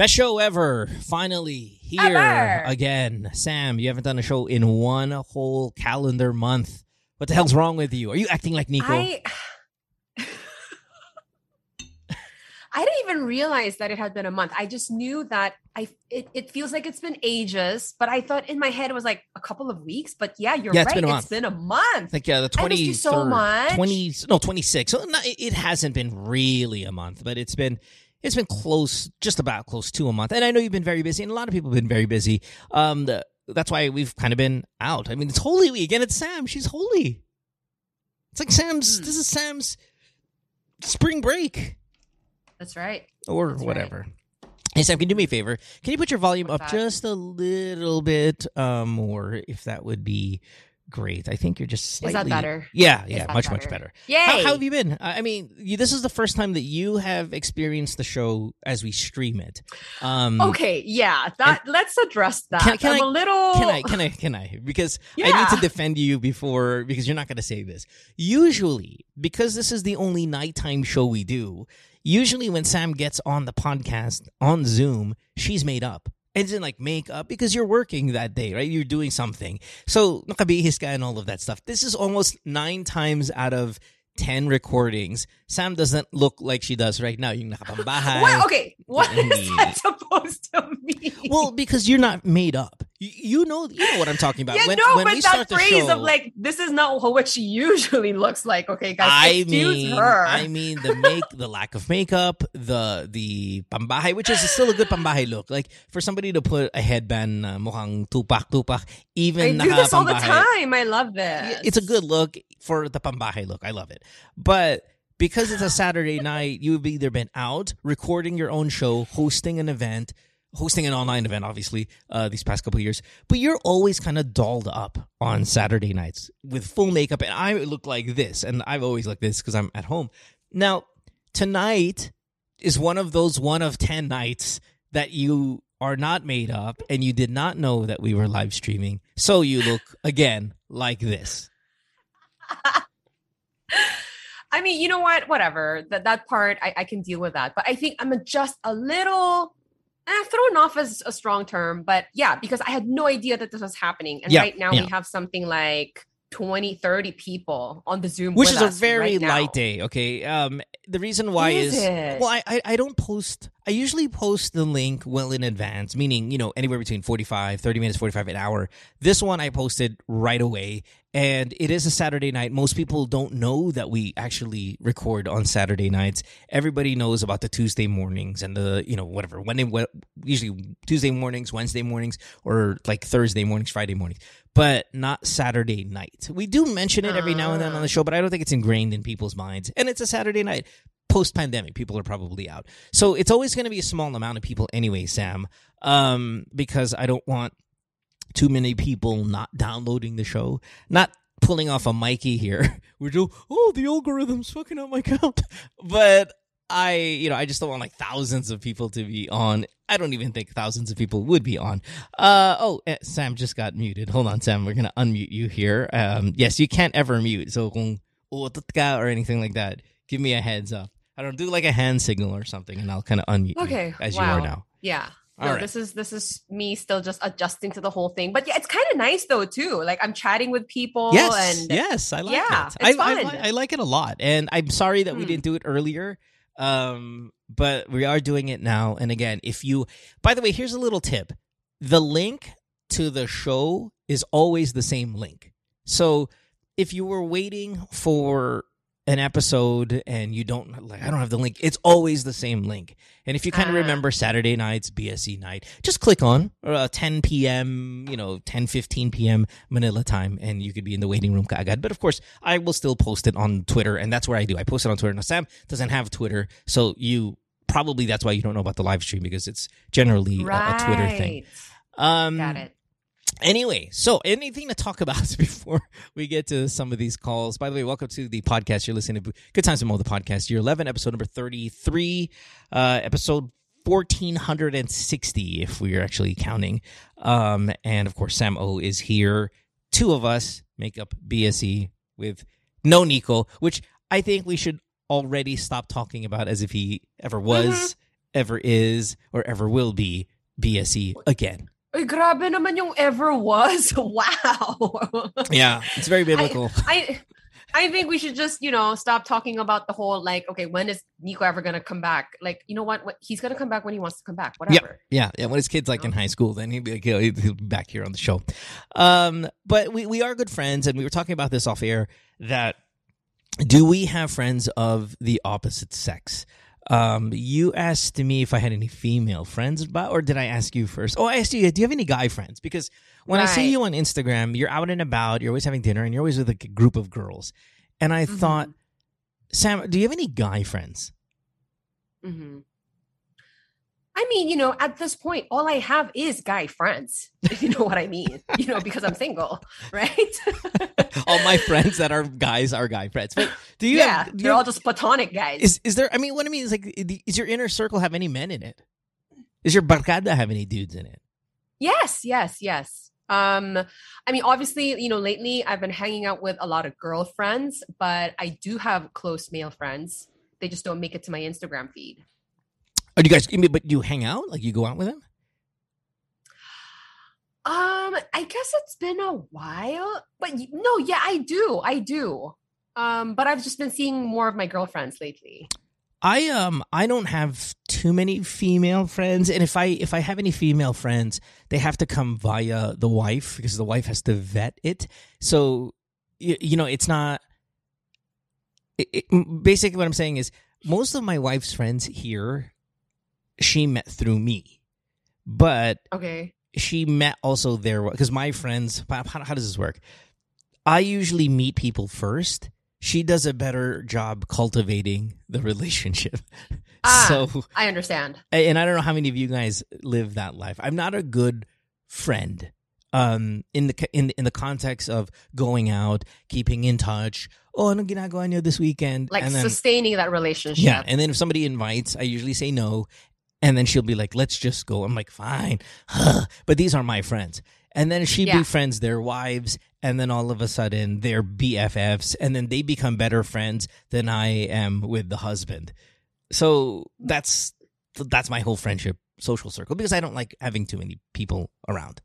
Best show ever. Finally here Ever. again. Sam, you haven't done a show in one whole calendar month. What the hell's wrong with you? Are you acting like Nico? I I didn't even realize that it had been a month. I just knew that I it, it feels like it's been ages, but I thought in my head it was like a couple of weeks. But yeah, you're Yeah, it's right. been a It's month. been a month. Like uh, the twenty you so much. twenty no twenty six. So it hasn't been really a month, but it's been it's been close, just about close to a month. And I know you've been very busy, and a lot of people have been very busy. Um, the, that's why we've kind of been out. I mean, it's Holy Week, and it's Sam. She's holy. It's like Sam's. Hmm. This is Sam's spring break That's right. or That's right. whatever. Hey Sam, can you do me a favor? Can you put your volume What's up that? just a little bit um, more, if that would be great? I think you're just slightly Is that better? Yeah, yeah, much much better? better. Yay! How, how have you been? I mean, you, this is the first time that you have experienced the show as we stream it. Um, okay, yeah. That let's address that. Can- can I'm I- a little Can I? Can I? Can I? Because I need to defend you before because you're not going to say this. Usually, because this is the only nighttime show we do. Usually, when Sam gets on the podcast on Zoom, she's made up. It's in like makeup because you're working that day, right? You're doing something. So nakabihis ka and all of that stuff. This is almost nine times out of ten recordings. Sam doesn't look like she does right now. Yung nakapambahay. What? Okay, what is that supposed to mean? Well, because you're not made up. You, know, you know what I'm talking about. yeah, when, no, when but we that phrase show, of like, this is not what she usually looks like. Okay, guys, I excuse mean, her. I mean the make, the lack of makeup, the the pambahay, which is still a good pambahay look. Like for somebody to put a headband, uh, mukhang Tupac Tupac, even I do this all the time. I love this. It's a good look for the pambahay look. I love it, but. Because it's a Saturday night, you've either been out recording your own show, hosting an event, hosting an online event, obviously, uh, these past couple years. But you're always kind of dolled up on Saturday nights with full makeup, and I look like this, and I've always looked this because I'm at home. Now, tonight is one of those one of ten nights that you are not made up, and you did not know that we were live streaming, so you look again like this. I mean, you know what? Whatever. That that part, I, I can deal with that. But I think I'm just a little eh, thrown off as a strong term. But yeah, because I had no idea that this was happening. And Yeah, right now yeah. we have something like 20, 30 people on the Zoom, which is a very right light day. Okay, um, the reason why Is is, well, I, I I don't post. I usually post the link well in advance, meaning you know anywhere between 45, 30 minutes, forty five an hour. This one I posted right away, and it is a Saturday night. Most people don't know that we actually record on Saturday nights. Everybody knows about the Tuesday mornings and the you know whatever when they usually Tuesday mornings, Wednesday mornings, or like Thursday mornings, Friday mornings but not Saturday night. We do mention it every now and then on the ah. show, but I don't think it's ingrained in people's minds. And it's a Saturday night. Post pandemic, people are probably out. So it's always going to be a small amount of people anyway, Sam, um, because I don't want too many people not downloading the show, not pulling off a Mikey here. We're just, oh, the algorithm's fucking up my count. But I, you know, I just don't want like thousands of people to be on. I don't even think thousands of people would be on. Uh oh, eh, Sam just got muted. Hold on, Sam. We're gonna unmute you here. Um, yes, you can't ever mute. So kung or anything like that, give me a heads up. I don't do like a hand signal or something, and I'll kind of unmute you Okay. as wow. you are now. Yeah. All No, right. this is this is me still just adjusting to the whole thing. But yeah, it's kind of nice though too. Like I'm chatting with people Yes, and yes, I like Yeah, it. it's I, I, fun. li- I like it a lot, and I'm sorry that we Hmm. didn't do it earlier. Um, but we are doing it now. And again, if you, by the way, here's a little tip: the link to the show is always the same link. So if you were waiting for an episode and you don't like I don't have the link, it's always the same link. And if you kind of Ah. remember Saturday nights, BSE night, just click on uh, 10 p.m., you know, 10 15 p.m. Manila time and you could be in the waiting room kaagad. But of course, I will still post it on Twitter and that's where I do. I post it on Twitter. Now Sam doesn't have Twitter, so you probably that's why you don't know about the live stream because it's generally a, a Twitter thing. Um Got it. Anyway, so anything to talk about before we get to some of these calls? By the way, welcome to the podcast. You're listening to Good Times and Mo, the podcast, year 11, episode number 33, uh, episode 1460, if we're actually counting. Um, and of course, Sam O is here. Two of us make up BSE with no Nico, which I think we should already stop talking about as if he ever was. ever is or ever will be BSE again. Ay, grabe naman yung ever was. Wow. Yeah, it's very biblical. I I think we should just, you know, stop talking about the whole like, okay, when is Nico ever gonna come back? Like, you know what? what he's gonna come back when he wants to come back. Whatever. yeah, yeah. When his kid's like in high school, then he'll be like, he'll, he'll be back here on the show. Um, but we we are good friends, and we were talking about this off air. That do we have friends of the opposite sex? Um, you asked me if I had any female friends, about, or did I ask you first? Oh, I asked you. Do you have any guy friends? Because when I see you on Instagram, you're out and about. You're always having dinner, and you're always with a group of girls. And I Mhm. thought, Sam, do you have any guy friends? hmm I mean, you know, at this point, all I have is guy friends. If you know what I mean. You know, because I'm single, right? All my friends that are guys are guy friends. But do you yeah, have, do you they're have- all just platonic guys. Is is there? I mean, what I mean is like, is your inner circle have any men in it? Is your barcada have any dudes in it? Yes, yes, yes. Um, I mean, obviously, you know, lately I've been hanging out with a lot of girlfriends, but I do have close male friends. They just don't make it to my Instagram feed. Or do you guys? But you hang out? Like you go out with them? Um, I guess it's been a while, but no, yeah, I do, I do. Um, but I've just been seeing more of my girlfriends lately. I um I don't have too many female friends, and if I if I have any female friends, they have to come via the wife because the wife has to vet it. So you, you know, it's not. It, it, basically, what I'm saying is most of my wife's friends here, she met through me, but Okay. she met also there because my friends how, how does this work i usually meet people first she does a better job cultivating the relationship Ah. so I understand. and i don't know how many of you guys live that life i'm not a good friend um in the in in the context of going out keeping in touch oh anong ginagawa niyo this weekend Like and then sustaining that relationship. yeah, and then if somebody invites, I usually say no, and then she'll be like, "Let's just go." I'm like, "Fine," but these are my friends. And then she Yeah. befriends their wives, and then all of a sudden they're BFFs, and then they become better friends than I am with the husband. So that's that's my whole friendship social circle because I don't like having too many people around.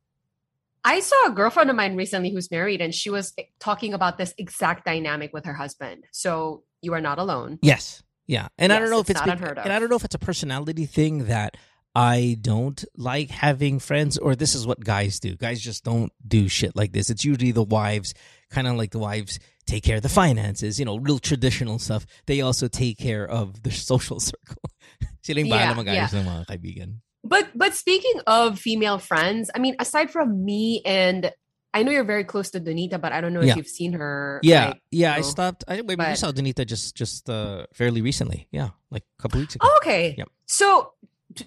I saw a girlfriend of mine recently who's married, and she was eh, talking about this exact dynamic with her husband. So you are not alone. Yes. Yeah. And I don't know if it's it's not of. and I don't know if it's a personality thing that I don't like having friends or this is what guys do. Guys just don't do shit like this. It's usually the wives, kind of like the wives take care of the finances, you know, real traditional stuff. They also take care of the social circle. Yeah, bahala mag-ayos ng mga kaibigan. But but speaking of female friends, I mean, aside from me and I know you're very close to Donita, but I don't know Yeah. if you've seen her. Yeah, like- yeah. I know, stopped. I wait, we but- saw Donita just just uh, fairly recently. Yeah, like a couple weeks ago. Oh, okay. Yep. So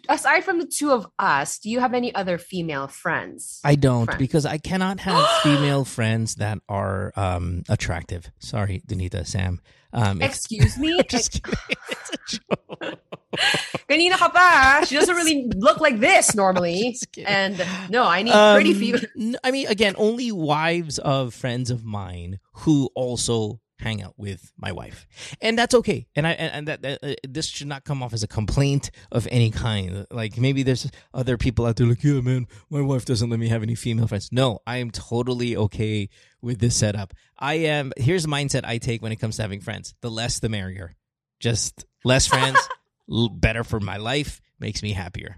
aside from the two of us, do you have any other female friends? I don't friends. because I cannot have female friends that are um, attractive. Sorry, Donita, Sam. Um, Excuse me. just kidding. It's a joke. Kanina ka pa. She doesn't really look like this normally. And no, I need Um, pretty female. I mean, again, only wives of friends of mine who also hang out with my wife, and that's okay. And I and, and that, uh, this should not come off as a complaint of any kind. Like maybe there's other people out there like, yeah, man, my wife doesn't let me have any female friends. No, I am totally okay with this setup. I am. Here's the mindset I take when it comes to having friends: the less, the merrier. Just less friends, l- better for my life, makes me happier.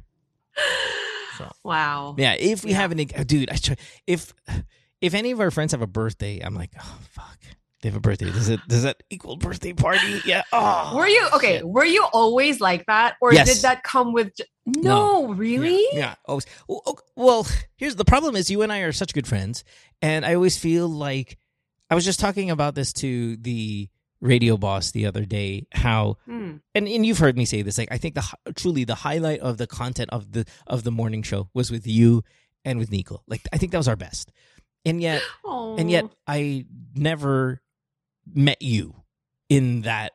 So. Wow. Yeah, if we Yeah. have any, dude, I try, if if any of our friends have a birthday, I'm like, oh fuck, they have a birthday. Does it does that equal birthday party? Yeah. Oh, Were you okay? shit. Were you always like that, or Yes. did that come with? j- No, really. Yeah. yeah, always. Well, here's the problem: is you and I are such good friends, and I always feel like I was just talking about this to the radio boss the other day. How Hmm. and, and you've heard me say this like i think the truly the highlight of the content of the of the morning show was with you and with nico like i think that was our best and yet and yet i never met you in that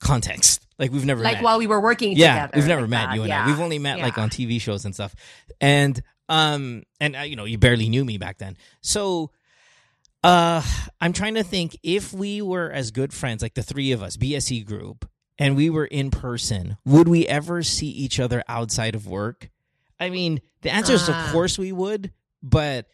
context like we've never like met. while we were working yeah together. we've never like met that, you and yeah. i we've only met like on tv shows and stuff and um and uh, you know you barely knew me back then so uh i'm trying to think if we were as good friends like the three of us bse group and we were in person, would we ever see each other outside of work? I mean, the answer is of Ah. course we would, but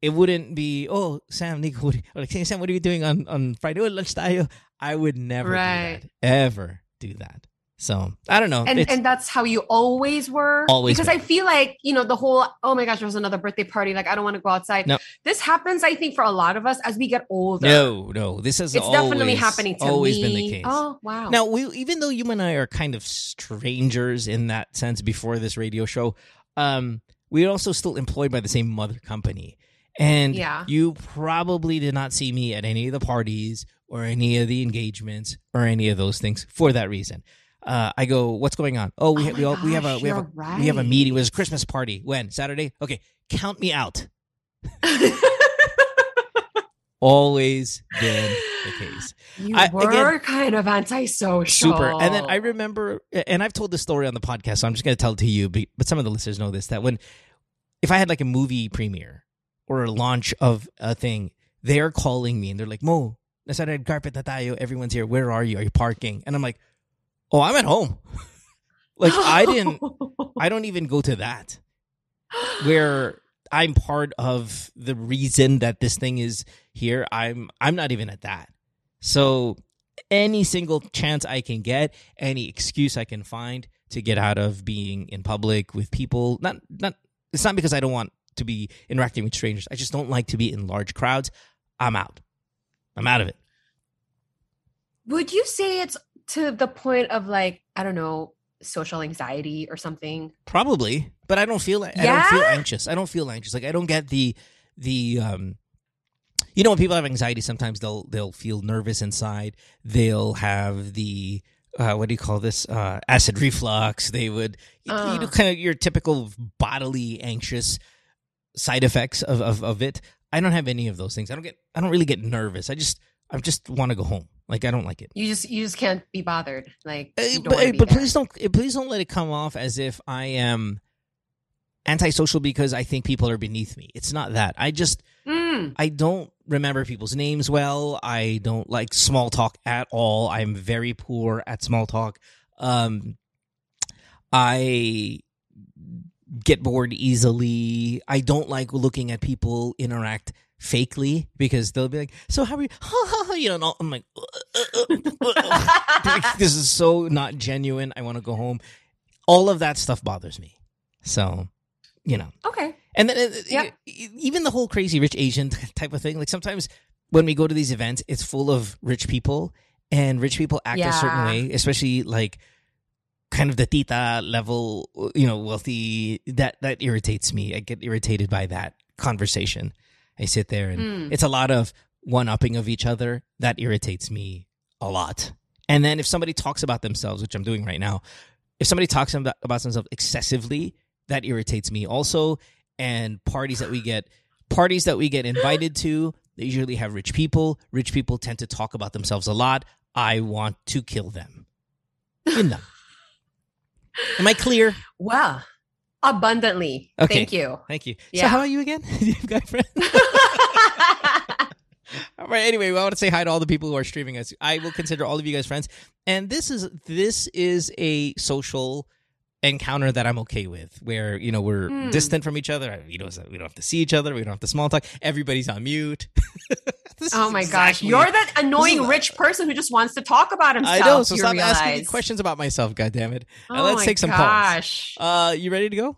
it wouldn't be, oh, Sam, Nico, what are you, or like, Sam, what are you doing on, on Friday? Oh, lunch tayo. I would never Right. do that. Ever do that. So I don't know. and It's- and that's how you always were Always because i feel like you know the whole oh my gosh there was another birthday party like i don't want to go outside No. this happens i think for a lot of us as we get older no, no. This has it's definitely happening to always me been the case. oh wow Now, we even though you and I are kind of strangers in that sense before this radio show, um, we're also still employed by the same mother company. And Yeah. you probably did not see me at any of the parties or any of the engagements or any of those things for that reason. Uh, I go, what's going on? Oh, we, Oh ha- we, all, we have a we have a you're we have a meeting. It was a Christmas party. When Saturday? Okay, count me out. Always been the case. you I- were again- kind of antisocial Super. And then I remember, and I've told this story on the podcast, so I'm just going to tell it to you, but but some of the listeners know this that when, if I had like a movie premiere or a launch of a thing, they're calling me and they're like, Mo, nasa red carpet na tayo. Everyone's here. Where are you? Are you parking? And I'm like, oh, I'm at home. like, I didn't, I don't even go to that where I'm part of the reason that this thing is here. I'm I'm not even at that. So any single chance I can get, any excuse I can find to get out of being in public with people, not not it's not because I don't want to be interacting with strangers. I just don't like to be in large crowds. I'm out. I'm out of it. would you say it's to the point of like i don't know social anxiety or something Probably, but I don't feel I don't feel anxious. I don't feel anxious. Like I don't get the the um you know when people have anxiety sometimes they'll they'll feel nervous inside. They'll have the uh, what do you call this? Uh, acid reflux. They would you, you know Uh. kind of your typical bodily anxious side effects of, of of it. I don't have any of those things. I don't get I don't really get nervous. I just I just want to go home. Like I don't like it. you just you just can't be bothered like Uh, but uh, but please don't uh, please don't let it come off as if I am antisocial because I think people are beneath me. It's not that. I just Mm. I don't remember people's names well. I don't like small talk at all. I'm very poor at small talk. Um I get bored easily. I don't like looking at people interact fakely because they'll be like, "So how are you?" you know, I'm like, this is so not genuine. I want to go home. All of that stuff bothers me. So, you know, okay and then uh, Yeah. e- even the whole crazy rich Asian type of thing. Like sometimes when we go to these events, it's full of rich people, and rich people act a certain way, especially like kind of the tita level, you know, wealthy. That that irritates me. I get irritated by that conversation. I sit there and Mm. it's a lot of one upping of each other. That irritates me a lot. And then if somebody talks about themselves, which I'm doing right now, if somebody talks about, about themselves excessively, that irritates me also. And parties that we get, parties that we get invited to, they usually have rich people. Rich people tend to talk about themselves a lot. I want to kill them. Lang. Am I clear? well abundantly Okay. thank you Thank you. So how are you again? You have guy friend? all right. Anyway, well, I want to say hi to all the people who are streaming us. I will consider all of you guys friends, and this is this is a social encounter that I'm okay with, where you know we're Hmm. distant from each other. We don't we don't have to see each other. We don't have to small talk. Everybody's on mute. Oh my gosh you're that annoying rich person who just wants to talk about himself I know. So you stop asking me questions about myself. God damn it. oh Now let's take some calls. Uh, you ready to go?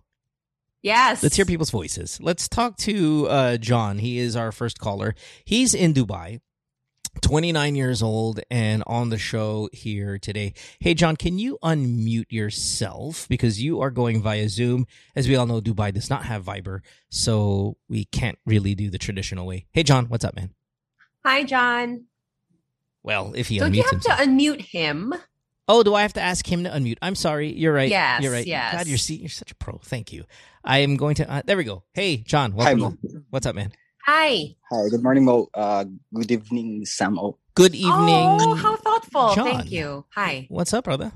yes Let's hear people's voices. Let's talk to uh, John. He is our first caller. He's in Dubai, 29 years old, and on the show here today. Hey, John, can you unmute yourself? Because you are going via Zoom. As we all know, Dubai does not have Viber, so we can't really do the traditional way. Hey, John, what's up, man? hi john Well, if he don't you unmutes have to unmute him Oh, do I have to ask him to unmute? I'm sorry. You're right. Yes, You're right. yes. God, you're, see, you're such a pro. Thank you. I am going to. Uh, there we go. Hey, John. Hi, Welcome. Mo. What's up, man? Hi Hi, good morning, Mo. Uh, good evening, Sam. Oh, Good evening. oh how thoughtful John. thank you hi What's up, brother?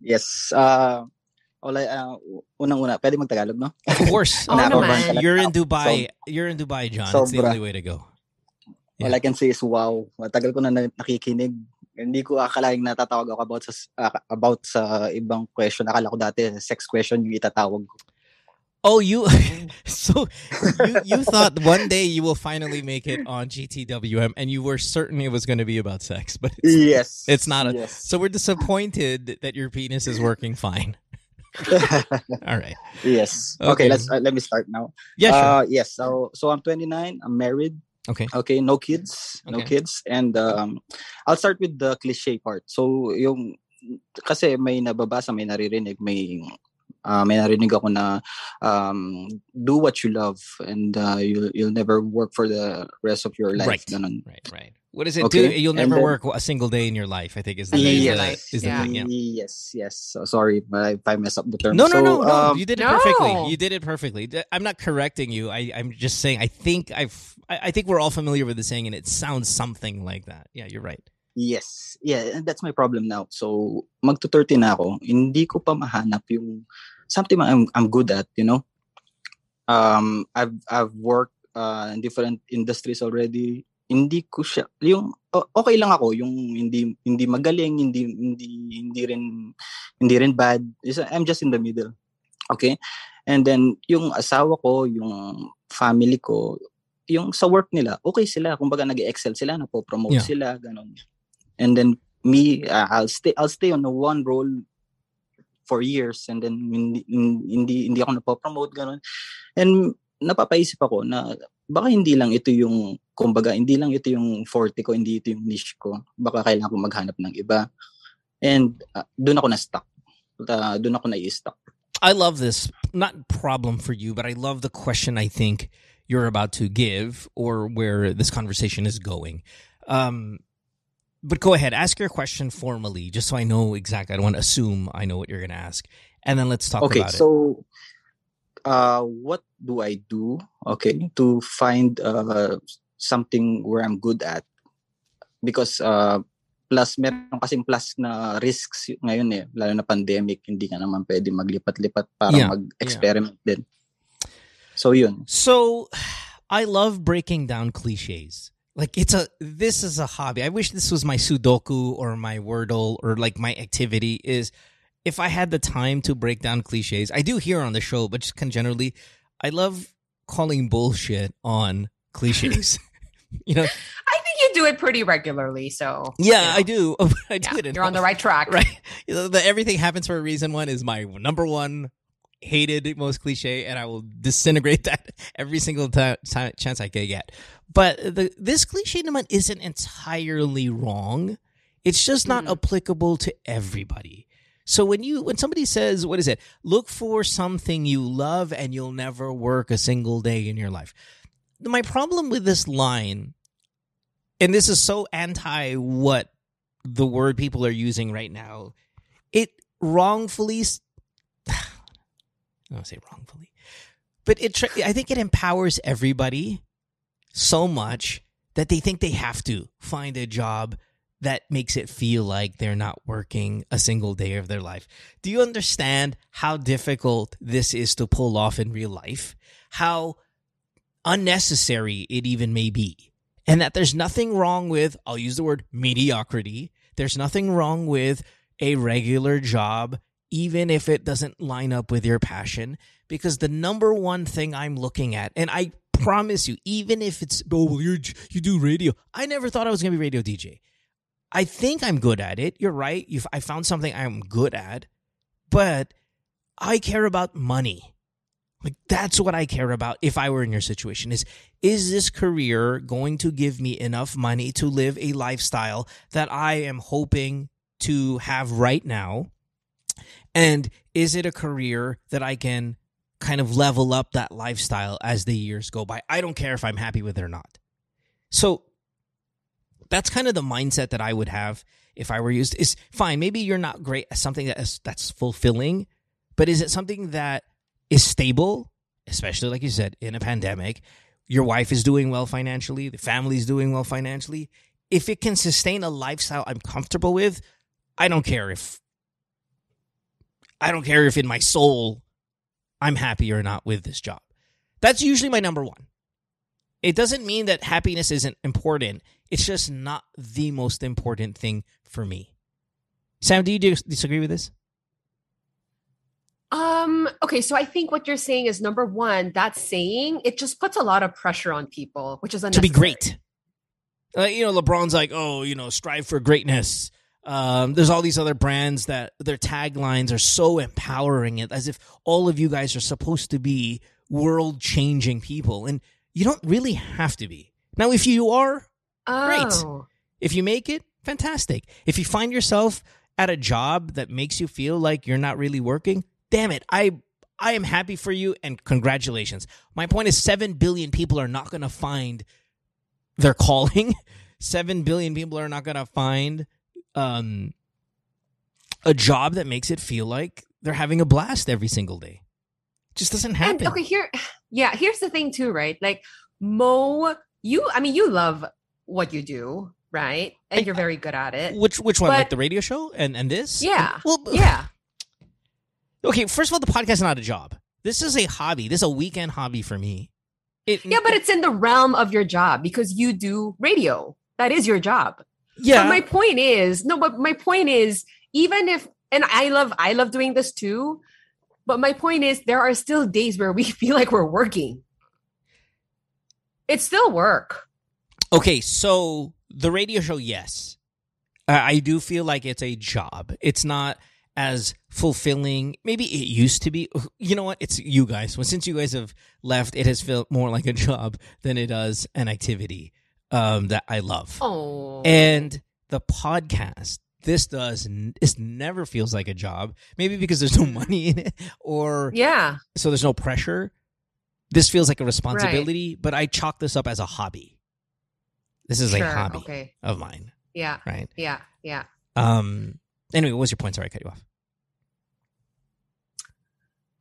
yes. Uh, wala, uh, unang-una, pwede mag-Tagalog, no? Of course. Oo Of naman. You're in So- Dubai. You're in Dubai, John. it's the Sobra. only way to go. Yeah. All I can say is, wow. Matagal ko na na- nakikinig Hindi ko akalaing natatawag ako about sa uh, about sa ibang question. Akala ko dati sex question yung itatawag ko. Oh, you so you you thought one day you will finally make it on GTWM, and you were certain it was going to be about sex, but it's, yes, it's not. A, yes. So we're disappointed that your penis is working fine. All right. yes. Okay. Okay, let's uh, let me start now. Yeah, sure. Uh, yes. So so I'm 29. I'm married. Okay. Okay. No kids. No kids. And um, I'll start with the cliche part. So yung kasi may nababasa, may naririnig, may uh, may narinig ako na um, do what you love and uh, you'll you'll never work for the rest of your life. Right. Ganun. Right, right. What is it? Okay, Do you'll never then- work a single day in your life? I think is the, A day in is the- life, is the yeah. thing. Yeah. Yes, yes. So sorry if I mess up the term. No, no, so, no, no. um, you did it No. perfectly. You did it perfectly. D- I'm not correcting you. I, I'm just saying. I think I've. I, I think we're all familiar with the saying, and it sounds something like that. Yeah, you're right. Yes. Yeah, and that's my problem now. So, magto 30 na ako. Hindi ko pa mahanap yung something I'm I'm good at, you know. Um I've I've worked uh, in different industries already. Hindi ko siya yung okay lang ako yung hindi hindi magaling, hindi hindi hindi rin hindi rin bad. I'm just in the middle. Okay? And then yung asawa ko, yung family ko, yung sa work nila, okay sila. Kumbaga nag-excel sila, napo-promote Yeah. sila, ganun. And then me, uh, I'll stay I'll stay on the one role for years and then hindi hindi, hindi ako napo-promote ganun. And napapaisip ako na baka hindi lang ito yung kumbaga hindi lang ito yung forte ko, hindi ito yung niche ko. Baka kailangan ko maghanap ng iba. And uh, doon ako na-stuck. Uh, doon ako na-stuck. I love this. Not problem for you, but I love the question. I think you're about to give, or where this conversation is going. Um, but go ahead, ask your question formally, just so I know exactly. I don't want to assume I know what you're going to ask, and then let's talk okay, about it. Okay, so uh, what do I do? Okay, to find uh, something where I'm good at because uh, plus meron kasing plus na risks ngayon eh lalo na pandemic hindi ka naman pwede maglipat-lipat para Yeah, mag-experiment din. So yun. So I love breaking down cliches. Like it's a this is a hobby. I wish this was my Sudoku or my Wordle or like my activity is if I had the time to break down cliches. I do here on the show, but just kind of generally I love calling bullshit on cliches. you know, I think you do it pretty regularly. So yeah, I you know, do. I do yeah, it. you're on the right track. right. You know, the everything happens for a reason one is my number one hated most cliche and I will disintegrate that every single time, ti- chance I can get. But the this cliche naman isn't entirely wrong. It's just not Mhm. applicable to everybody. So when you when somebody says what is it? Look for something you love and you'll never work a single day in your life. My problem with this line and this is so anti what the word people are using right now. It wrongfully, I don't say wrongfully, but it. I think it empowers everybody so much that they think they have to find a job that makes it feel like they're not working a single day of their life. Do you understand how difficult this is to pull off in real life? How unnecessary it even may be and that there's nothing wrong with I'll use the word mediocrity. There's nothing wrong with a regular job even if it doesn't line up with your passion because the number one thing I'm looking at and I promise you even if it's oh well you you do radio. I never thought I was going to be radio DJ. I think I'm good at it. You're right. You I found something I'm good at. But I care about money. Like that's what I care about if I were in your situation is is this career going to give me enough money to live a lifestyle that I am hoping to have right now? And is it a career that I can kind of level up that lifestyle as the years go by? I don't care if I'm happy with it or not. So that's kind of the mindset that I would have if I were used is fine. Maybe you're not great at something that is, that's fulfilling, but is it something that is stable, especially like you said, in a pandemic? Your wife is doing well financially, the family's doing well financially. If it can sustain a lifestyle I'm comfortable with, I don't care if I don't care if in my soul I'm happy or not with this job. That's usually my number one. It doesn't mean that happiness isn't important It's just not the most important thing for me. Sam, do you disagree with this? Um, okay, so I think what you're saying is number one, that saying it just puts a lot of pressure on people, which is To be great. Uh, you know, LeBron's like, oh, you know, strive for greatness. Um, there's all these other brands that their taglines are so empowering, it as if all of you guys are supposed to be world changing people, and you don't really have to be. Now, if you are, Great. Oh. If you make it, fantastic. If you find yourself at a job that makes you feel like you're not really working, damn it. I I am happy for you and congratulations. My point is 7 billion people are not going to find their calling. 7 billion people are not going to find um a job that makes it feel like they're having a blast every single day. It just doesn't happen. And okay, here, yeah, here's the thing too, right? Like Mo, you, I mean, you love what you do, right? And I- you're very good at it. which which one like the radio show and and this? Yeah. Well, Yeah. Okay, first of all, the podcast is not a job. This is a hobby. This is a weekend hobby for me. It, Yeah, but it's in the realm of your job because you do radio. That is your job. Yeah, But my point is, no, but my point is, even if and I love I love doing this too, but my point is there are still days where we feel like we're working. It's still work. okay. So the radio show, yes, I, I do feel like it's a job. It's not as fulfilling. Maybe it used to be. You know what? It's you guys. Well, since you guys have left, it has felt more like a job than it does an activity um, that I love. Oh. And the podcast, this does this never feels like a job. Maybe because there's no money in it, or yeah. so there's no pressure. This feels like a responsibility, but I chalk this up as a hobby. This is Sure. a hobby Okay. of mine, Yeah. right? Yeah. Yeah. Um. Anyway, what was your point? Sorry, I cut you off.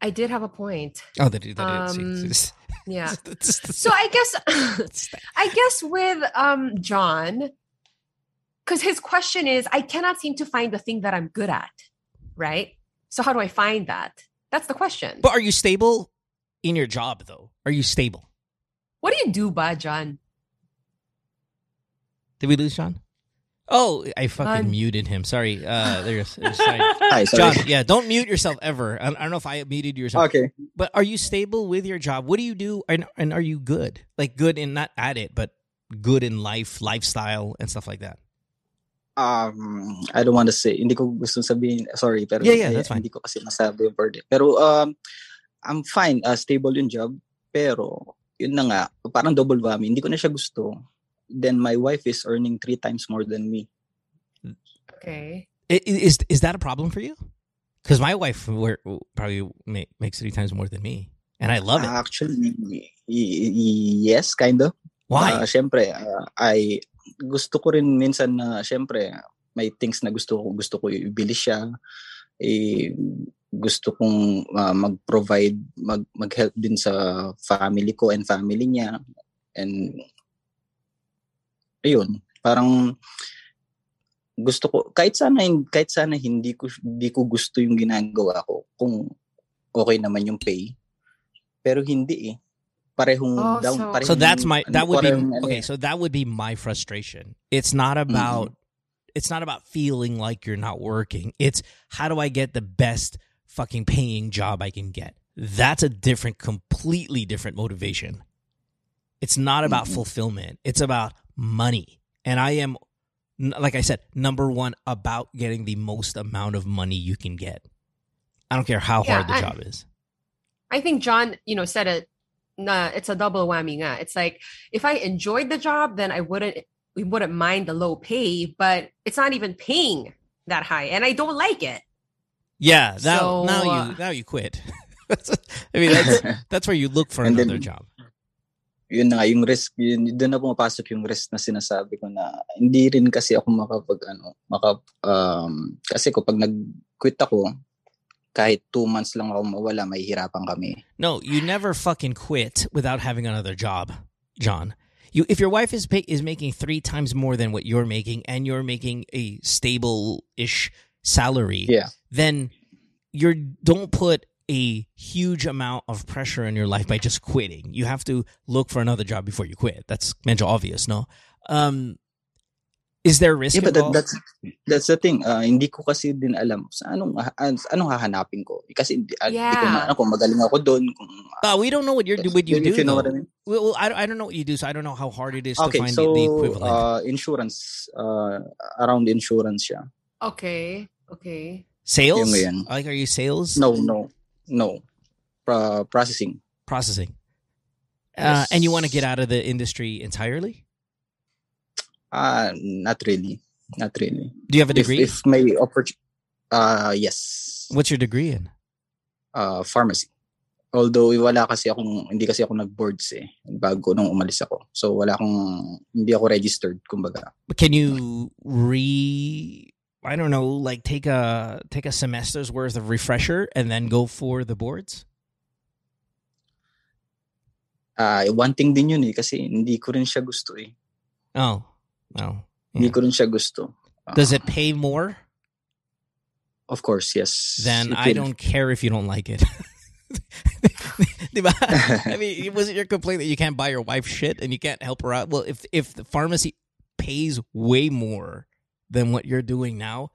I did have a point. Oh, that did. That did. Um, See, see, Yeah. So I guess I guess with um John, because his question is, I cannot seem to find the thing that I'm good at, right? So how do I find that? That's the question. but are you stable in your job though? Are you stable? what do you do, by John? Did we lose John? Oh, I fucking John. muted him. Sorry. Uh, there's, there's. Hi, sorry. John. Yeah, don't mute yourself ever. I, I don't know if I muted yourself. Okay. But are you stable with your job? What do you do? And, and are you good? Like good in not at it, but good in life, lifestyle, and stuff like that. Um, I don't want to say, hindi ko gusto sabihin, sorry, pero Yeah, yeah, that's fine. hindi ko kasi masabi yung word. eh. Pero um, I'm fine, uh, stable yung job, pero yun na nga, parang double whammy, hindi ko na siya gusto. Then my wife is earning three times more than me. Okay. I- i- Is is that a problem for you? Because my wife probably ma- makes three times more than me, and I love it. Actually, y- y- yes, kind of. Why? Uh, syempre, uh, I gusto ko rin minsan na syempre may things na gusto ko gusto ko ibili siya. Eh, gusto kong uh, mag-provide mag mag-help din sa family ko and family niya and ayun parang gusto ko kahit sana kahit sana hindi ko hindi ko gusto yung ginagawa ko kung okay naman yung pay pero hindi eh parehong Oh, down so- parehong, so that's my that would be parehong ano okay. So that would be my frustration. It's not about it's not about feeling like you're not working. It's how do I get the best fucking paying job I can get. That's a different, completely different motivation. It's not about Mhm. fulfillment. It's about money. And I am, like I said, number one about getting the most amount of money you can get. I don't care how Yeah, hard the I- job is. I think John, you know, said it. Nah, it's a double whammy. Nga. It's like if I enjoyed the job, then I wouldn't we wouldn't mind the low pay, but it's not even paying that high, and I don't like it. Yeah. Now, So, now uh, you now you quit. I mean, that's that's where you look for another then- job. Yun na nga, yung risk, yun, doon na pumapasok yung risk na sinasabi ko na hindi rin kasi ako makapag, ano, makap, um, kasi ko pag nag-quit ako, kahit two months lang ako mawala, mahihirapan kami. No, you never fucking quit without having another job, John. You, if your wife is pay, is making three times more than what you're making, and you're making a stable-ish salary, Yeah. then you don't put a huge amount of pressure in your life by just quitting. You have to look for another job before you quit. That's mental obvious, no? Um, Is there risk Yeah, but that, that's that's the thing. Uh, hindi ko kasi din alam sa anong ah, anong hahanapin ko. Kasi hindi, ah, hindi ko na kung magaling ako doon. Kung, Uh, we don't know what you're do what you if do. you know though. what I mean. Well, well, I, don't- I don't know what you do, so I don't know how hard it is Okay, to find so the, the equivalent. uh, insurance, uh, around insurance siya. Okay. Okay. sales? yung ngayon. Like, are you sales? No, no, no. Pro- processing. Processing. Uh, and you want to get out of the industry entirely? Ah, not really. Not really. Do you have a degree? if may opportunity, uh, yes. What's your degree in? Uh, pharmacy. Although wala kasi akong hindi kasi ako nag-boards eh bago nung umalis ako. So wala akong hindi ako registered kumbaga. Can you re? I don't know, like take a take a semester's worth of refresher and then go for the boards. Ah, one thing din yun eh kasi hindi ko rin siya gusto eh. Oh, oh. Hindi Yeah. ko rin siya gusto. Ah, Does it pay more? Of course, yes. Then I don't care if you don't like it. I mean, was it your complaint that you can't buy your wife shit and you can't help her out? Well, if if the pharmacy pays way more than what you're doing now,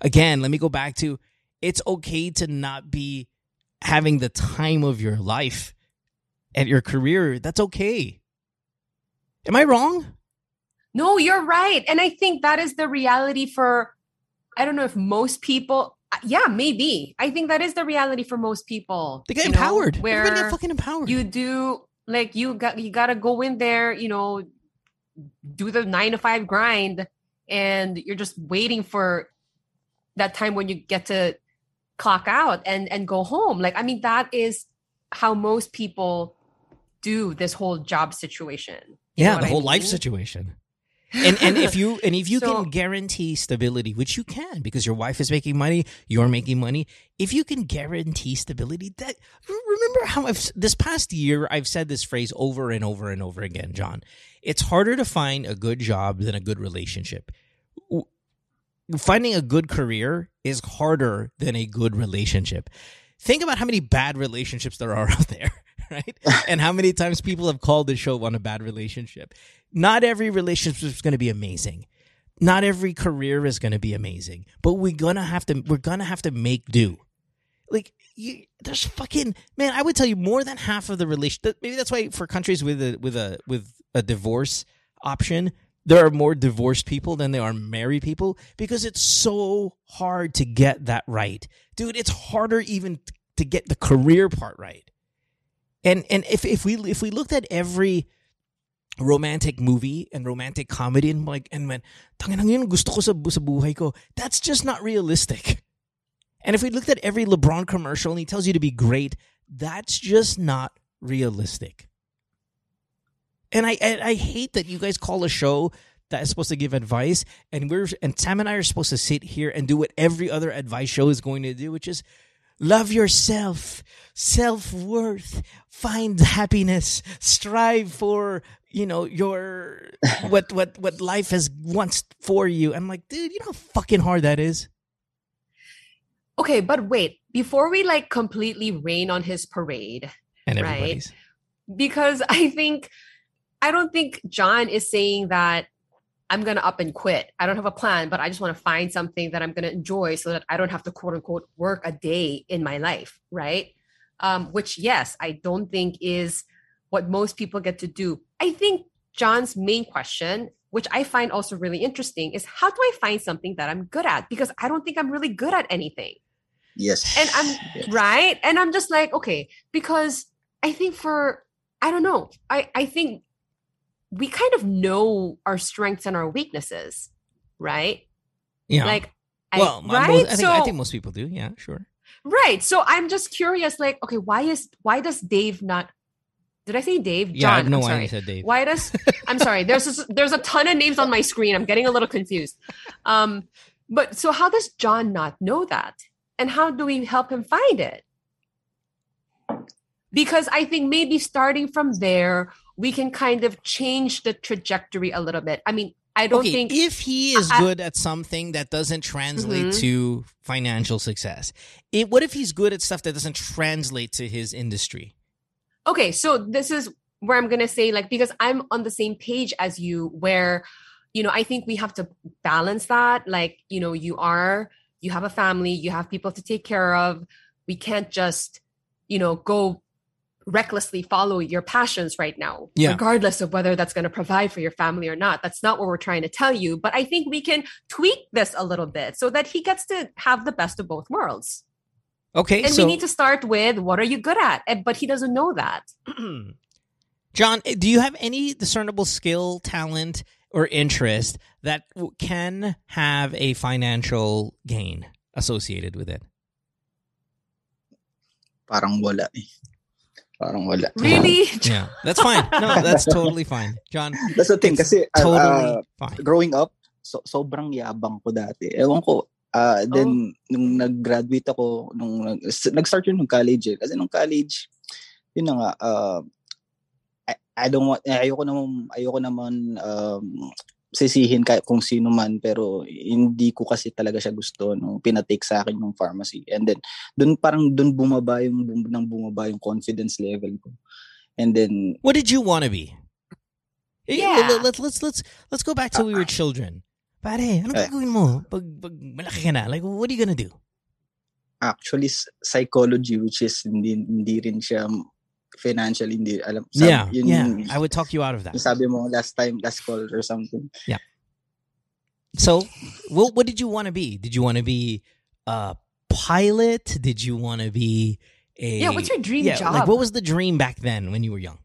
again, let me go back to it's okay to not be having the time of your life at your career. That's okay. Am I wrong? No, you're right. And I think that is the reality for, I don't know if most people, yeah, maybe. I think that is the reality for most people. They get you know, empowered. Everybody get where fucking empowered. you do, like, you got, you got to go in there, you know, do the nine to five grind, and you're just waiting for that time when you get to clock out and and go home. Like, I mean, that is how most people do this whole job situation. You yeah, the I whole life situation. And and if you and if you So- can guarantee stability, which you can because your wife is making money, you're making money. If you can guarantee stability, that remember how I've this past year I've said this phrase over and over and over again, John. It's harder to find a good job than a good relationship. Finding a good career is harder than a good relationship. Think about how many bad relationships there are out there, right? and how many times people have called the show on a bad relationship not every relationship is going to be amazing. Not every career is going to be amazing, but we're gonna have to. We're gonna have to make do. Like you, there's fucking man. I would tell you more than half of the relation. Maybe that's why for countries with a with a with a divorce option, there are more divorced people than there are married people because it's so hard to get that right, dude. It's harder even to get the career part right. And and if if we if we looked at every romantic movie and romantic comedy and like and man tanginang yun gusto ko sa, sa buhay ko that's just not realistic. And if we looked at every lebron commercial and he tells you to be great that's just not realistic. And i i hate that you guys call a show that is supposed to give advice and we're and sam and i are supposed to sit here and do what every other advice show is going to do which is love yourself. Self-worth. Find happiness. Strive for you know your what what what life has wants for you. I'm like dude you know how fucking hard that is? Okay, but wait, before we like completely rain on his parade, and Right. because I think I don't think John is saying that I'm gonna up and quit. I don't have a plan, but I just want to find something that I'm gonna enjoy so that I don't have to quote unquote work a day in my life, right? Um, which yes, I don't think is what most people get to do. I think John's main question, which I find also really interesting, is how do I find something that I'm good at? Because I don't think I'm really good at anything Yes. and I'm Yes. right and i'm just like okay because i think for i don't know i i think we kind of know our strengths and our weaknesses right? Yeah. Like well I, right? most, I think so i think most people do. Yeah sure. Right. So i'm just curious like okay why is why does dave not did i say dave? Yeah i John, no I'm idea sorry. you said dave. Why does i'm sorry. There's this, there's a ton of names on my screen. I'm getting a little confused. Um but so how does john not know that? And how do we help him find it? Because i think maybe starting from there we can kind of change the trajectory a little bit i mean i don't okay, think if he is I- good at something that doesn't translate Mhm. to financial success, it, what if he's good at stuff that doesn't translate to his industry? okay so this is where i'm going to say like because i'm on the same page as you where you know, I think we have to balance that. Like, you know, you are, you have a family, you have people to take care of. We can't just, you know, go recklessly follow your passions right now, Yeah. regardless of whether that's going to provide for your family or not. That's not what we're trying to tell you. But I think we can tweak this a little bit so that he gets to have the best of both worlds. Okay, And so we need to start with what are you good at? But he doesn't know that. John, eh, do you have any discernible skill, talent, or interest that can have a financial gain associated with it? Parang wala eh. Parang wala. Really? Yeah, that's fine. No, that's totally fine, John. That's the thing kasi uh, Totally uh, fine. growing up, so, sobrang yabang ko dati. Ewan ko, ah, then nung nag-graduate ako, nung nag-start yun nung college eh. Kasi nung college, yun na nga, uh, I, I don't want, eh, ayoko naman, ayoko naman um, sisihin kahit kung sino man, pero hindi ko kasi talaga siya gusto nung pinatake sa akin yung pharmacy. And then, dun parang dun bumaba yung, bum, nang bumaba yung confidence level ko. And then, What did you want to be? Eh, Yeah. let- Let's let's let's let's go back to we were children. Pare, ano Eh. gagawin mo pag, pag malaki ka na? Like, what are you gonna do? actually psychology which is hindi hindi rin siya financial hindi alam sabi, yeah, yun yeah. yung- I would talk you out of that. yung sabi mo last time last call or something yeah So, what what did you want to be? Did you want to be a pilot? Did you want to be a Yeah, what's your dream yeah, job? Like, what was the dream back then when you were young?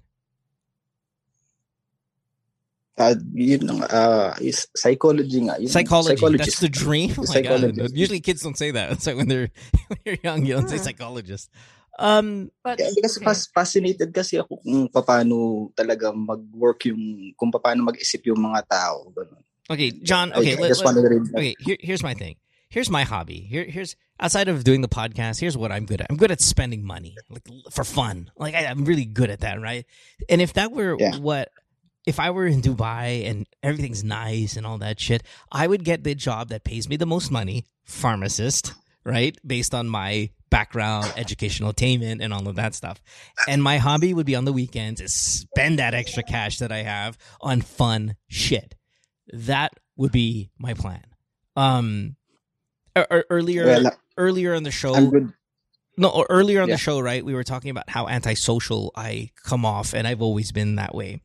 uh, yun lang uh, psychology nga yun, Psychology. psychologist. That's the dream. Oh my God. Usually, kids don't say that. It's like when they're when you're young, you don't say psychologist. Um, But Kaya kasi okay. fas- fascinated kasi ako kung paano talaga mag-work yung kung paano mag-isip yung mga tao ganun. okay, John. Okay, I, let- just let- wanted read that. okay. Here, here's my thing. Here's my hobby. Here, here's outside of doing the podcast. Here's what I'm good at. I'm good at spending money, like for fun. Like I, I'm really good at that, right? And if that were Yeah. what, if I were in Dubai and everything's nice and all that shit, I would get the job that pays me the most money, pharmacist, right? Based on my background, educational attainment, and all of that stuff. And my hobby would be on the weekends is spend that extra cash that I have on fun shit. That would be my plan. Um, er- er- earlier, Well, earlier on the show, no, earlier on Yeah. the show, right? We were talking about how antisocial I come off, and I've always been that way.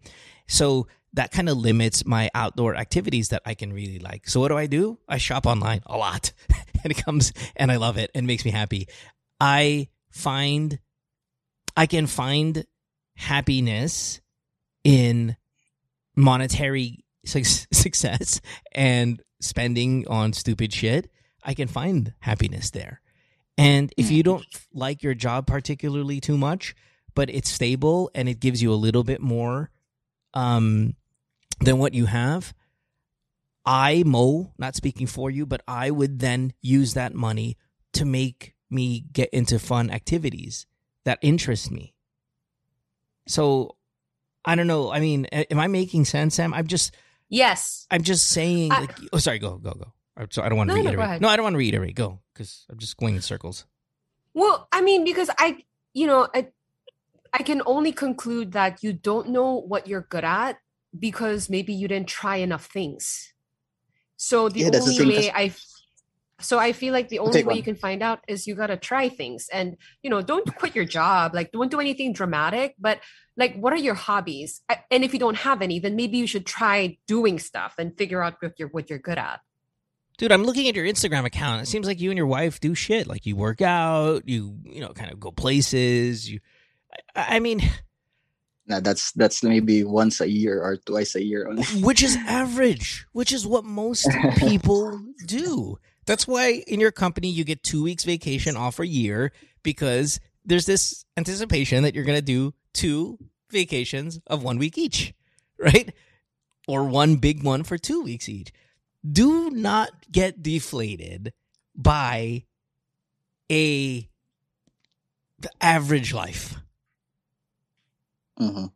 So that kind of limits my outdoor activities that I can really like. So what do I do? I shop online a lot, and it comes, and I love it, and makes me happy. I find, I can find happiness in monetary suc- success and spending on stupid shit. I can find happiness there. And if you don't like your job particularly too much, but it's stable and it gives you a little bit more um, than what you have, I, Mo, not speaking for you, but I would then use that money to make me get into fun activities that interest me. So I don't know. I mean, am I making sense, Sam? I'm just, yes. I'm just saying. I- like, oh, sorry. Go, go, go. I'm I don't want to No, no, reiterate. ahead. No, I don't want to reiterate. Go, because I'm just going in circles. Well, I mean, because I, you know, I, I can only conclude that you don't know what you're good at because maybe you didn't try enough things. So the Yeah, that's the only way I, so I feel like the only take way one. you can find out is you gotta try things, and you know, don't quit your job. Like, don't do anything dramatic, but like, what are your hobbies? And if you don't have any, then maybe you should try doing stuff and figure out what you're what you're good at. Dude, I'm looking at your Instagram account. It seems like you and your wife do shit. Like you work out, you you know, kind of go places. You, I, I mean, na that's that's maybe once a year or twice a year only which is average, which is what most people do. That's why in your company you get two weeks vacation off a year because there's this anticipation that you're going to do two vacations of one week each, right? Or one big one for two weeks each. Do not get deflated by a the average life. Mhm.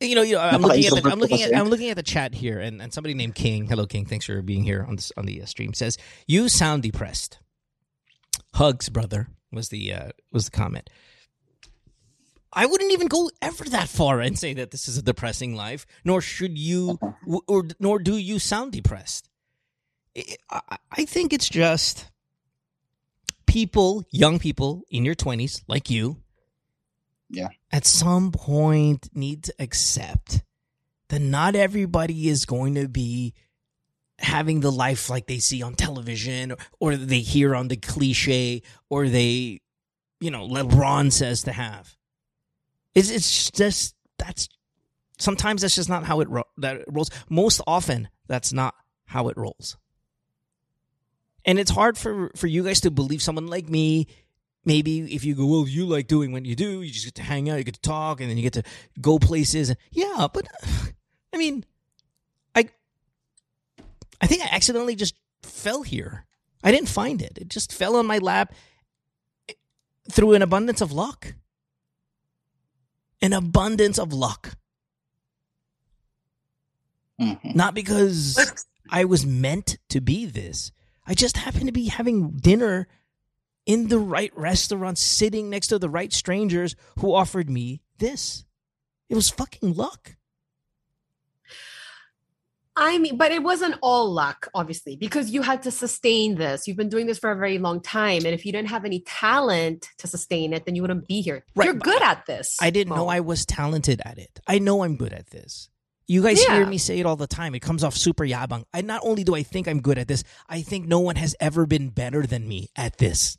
You know, you know, I'm looking at the, I'm looking at. I'm looking at the chat here, and, and somebody named King. Hello, King. Thanks for being here on this on the uh, stream. Says you sound depressed. Hugs, brother. Was the uh, was the comment. I wouldn't even go ever that far and say that this is a depressing life, nor should you, w- or nor do you sound depressed. I- I, I think it's just people, young people in your 20s, like you, Yeah. at some point need to accept that not everybody is going to be having the life like they see on television or, or they hear on the cliche or they, you know, LeBron says to have. It's, it's just, that's, sometimes that's just not how it, ro- that it rolls. Most often, that's not how it rolls. And it's hard for, for you guys to believe someone like me maybe if you go, well, you like doing what you do, you just get to hang out, you get to talk, and then you get to go places. Yeah, but I mean, I I think I accidentally just fell here. I didn't find it. It just fell on my lap through an abundance of luck. An abundance of luck. Mhm. Not because I was meant to be this. I just happened to be having dinner in the right restaurant, sitting next to the right strangers who offered me this. It was fucking luck. I mean, but it wasn't all luck, obviously, because you had to sustain this. You've been doing this for a very long time. And if you didn't have any talent to sustain it, then you wouldn't be here. Right, You're good at this. I didn't know I was talented at it. I know I'm good at this. You guys Yeah. hear me say it all the time. It comes off super yabang. I not only do I think I'm good at this, I think no one has ever been better than me at this.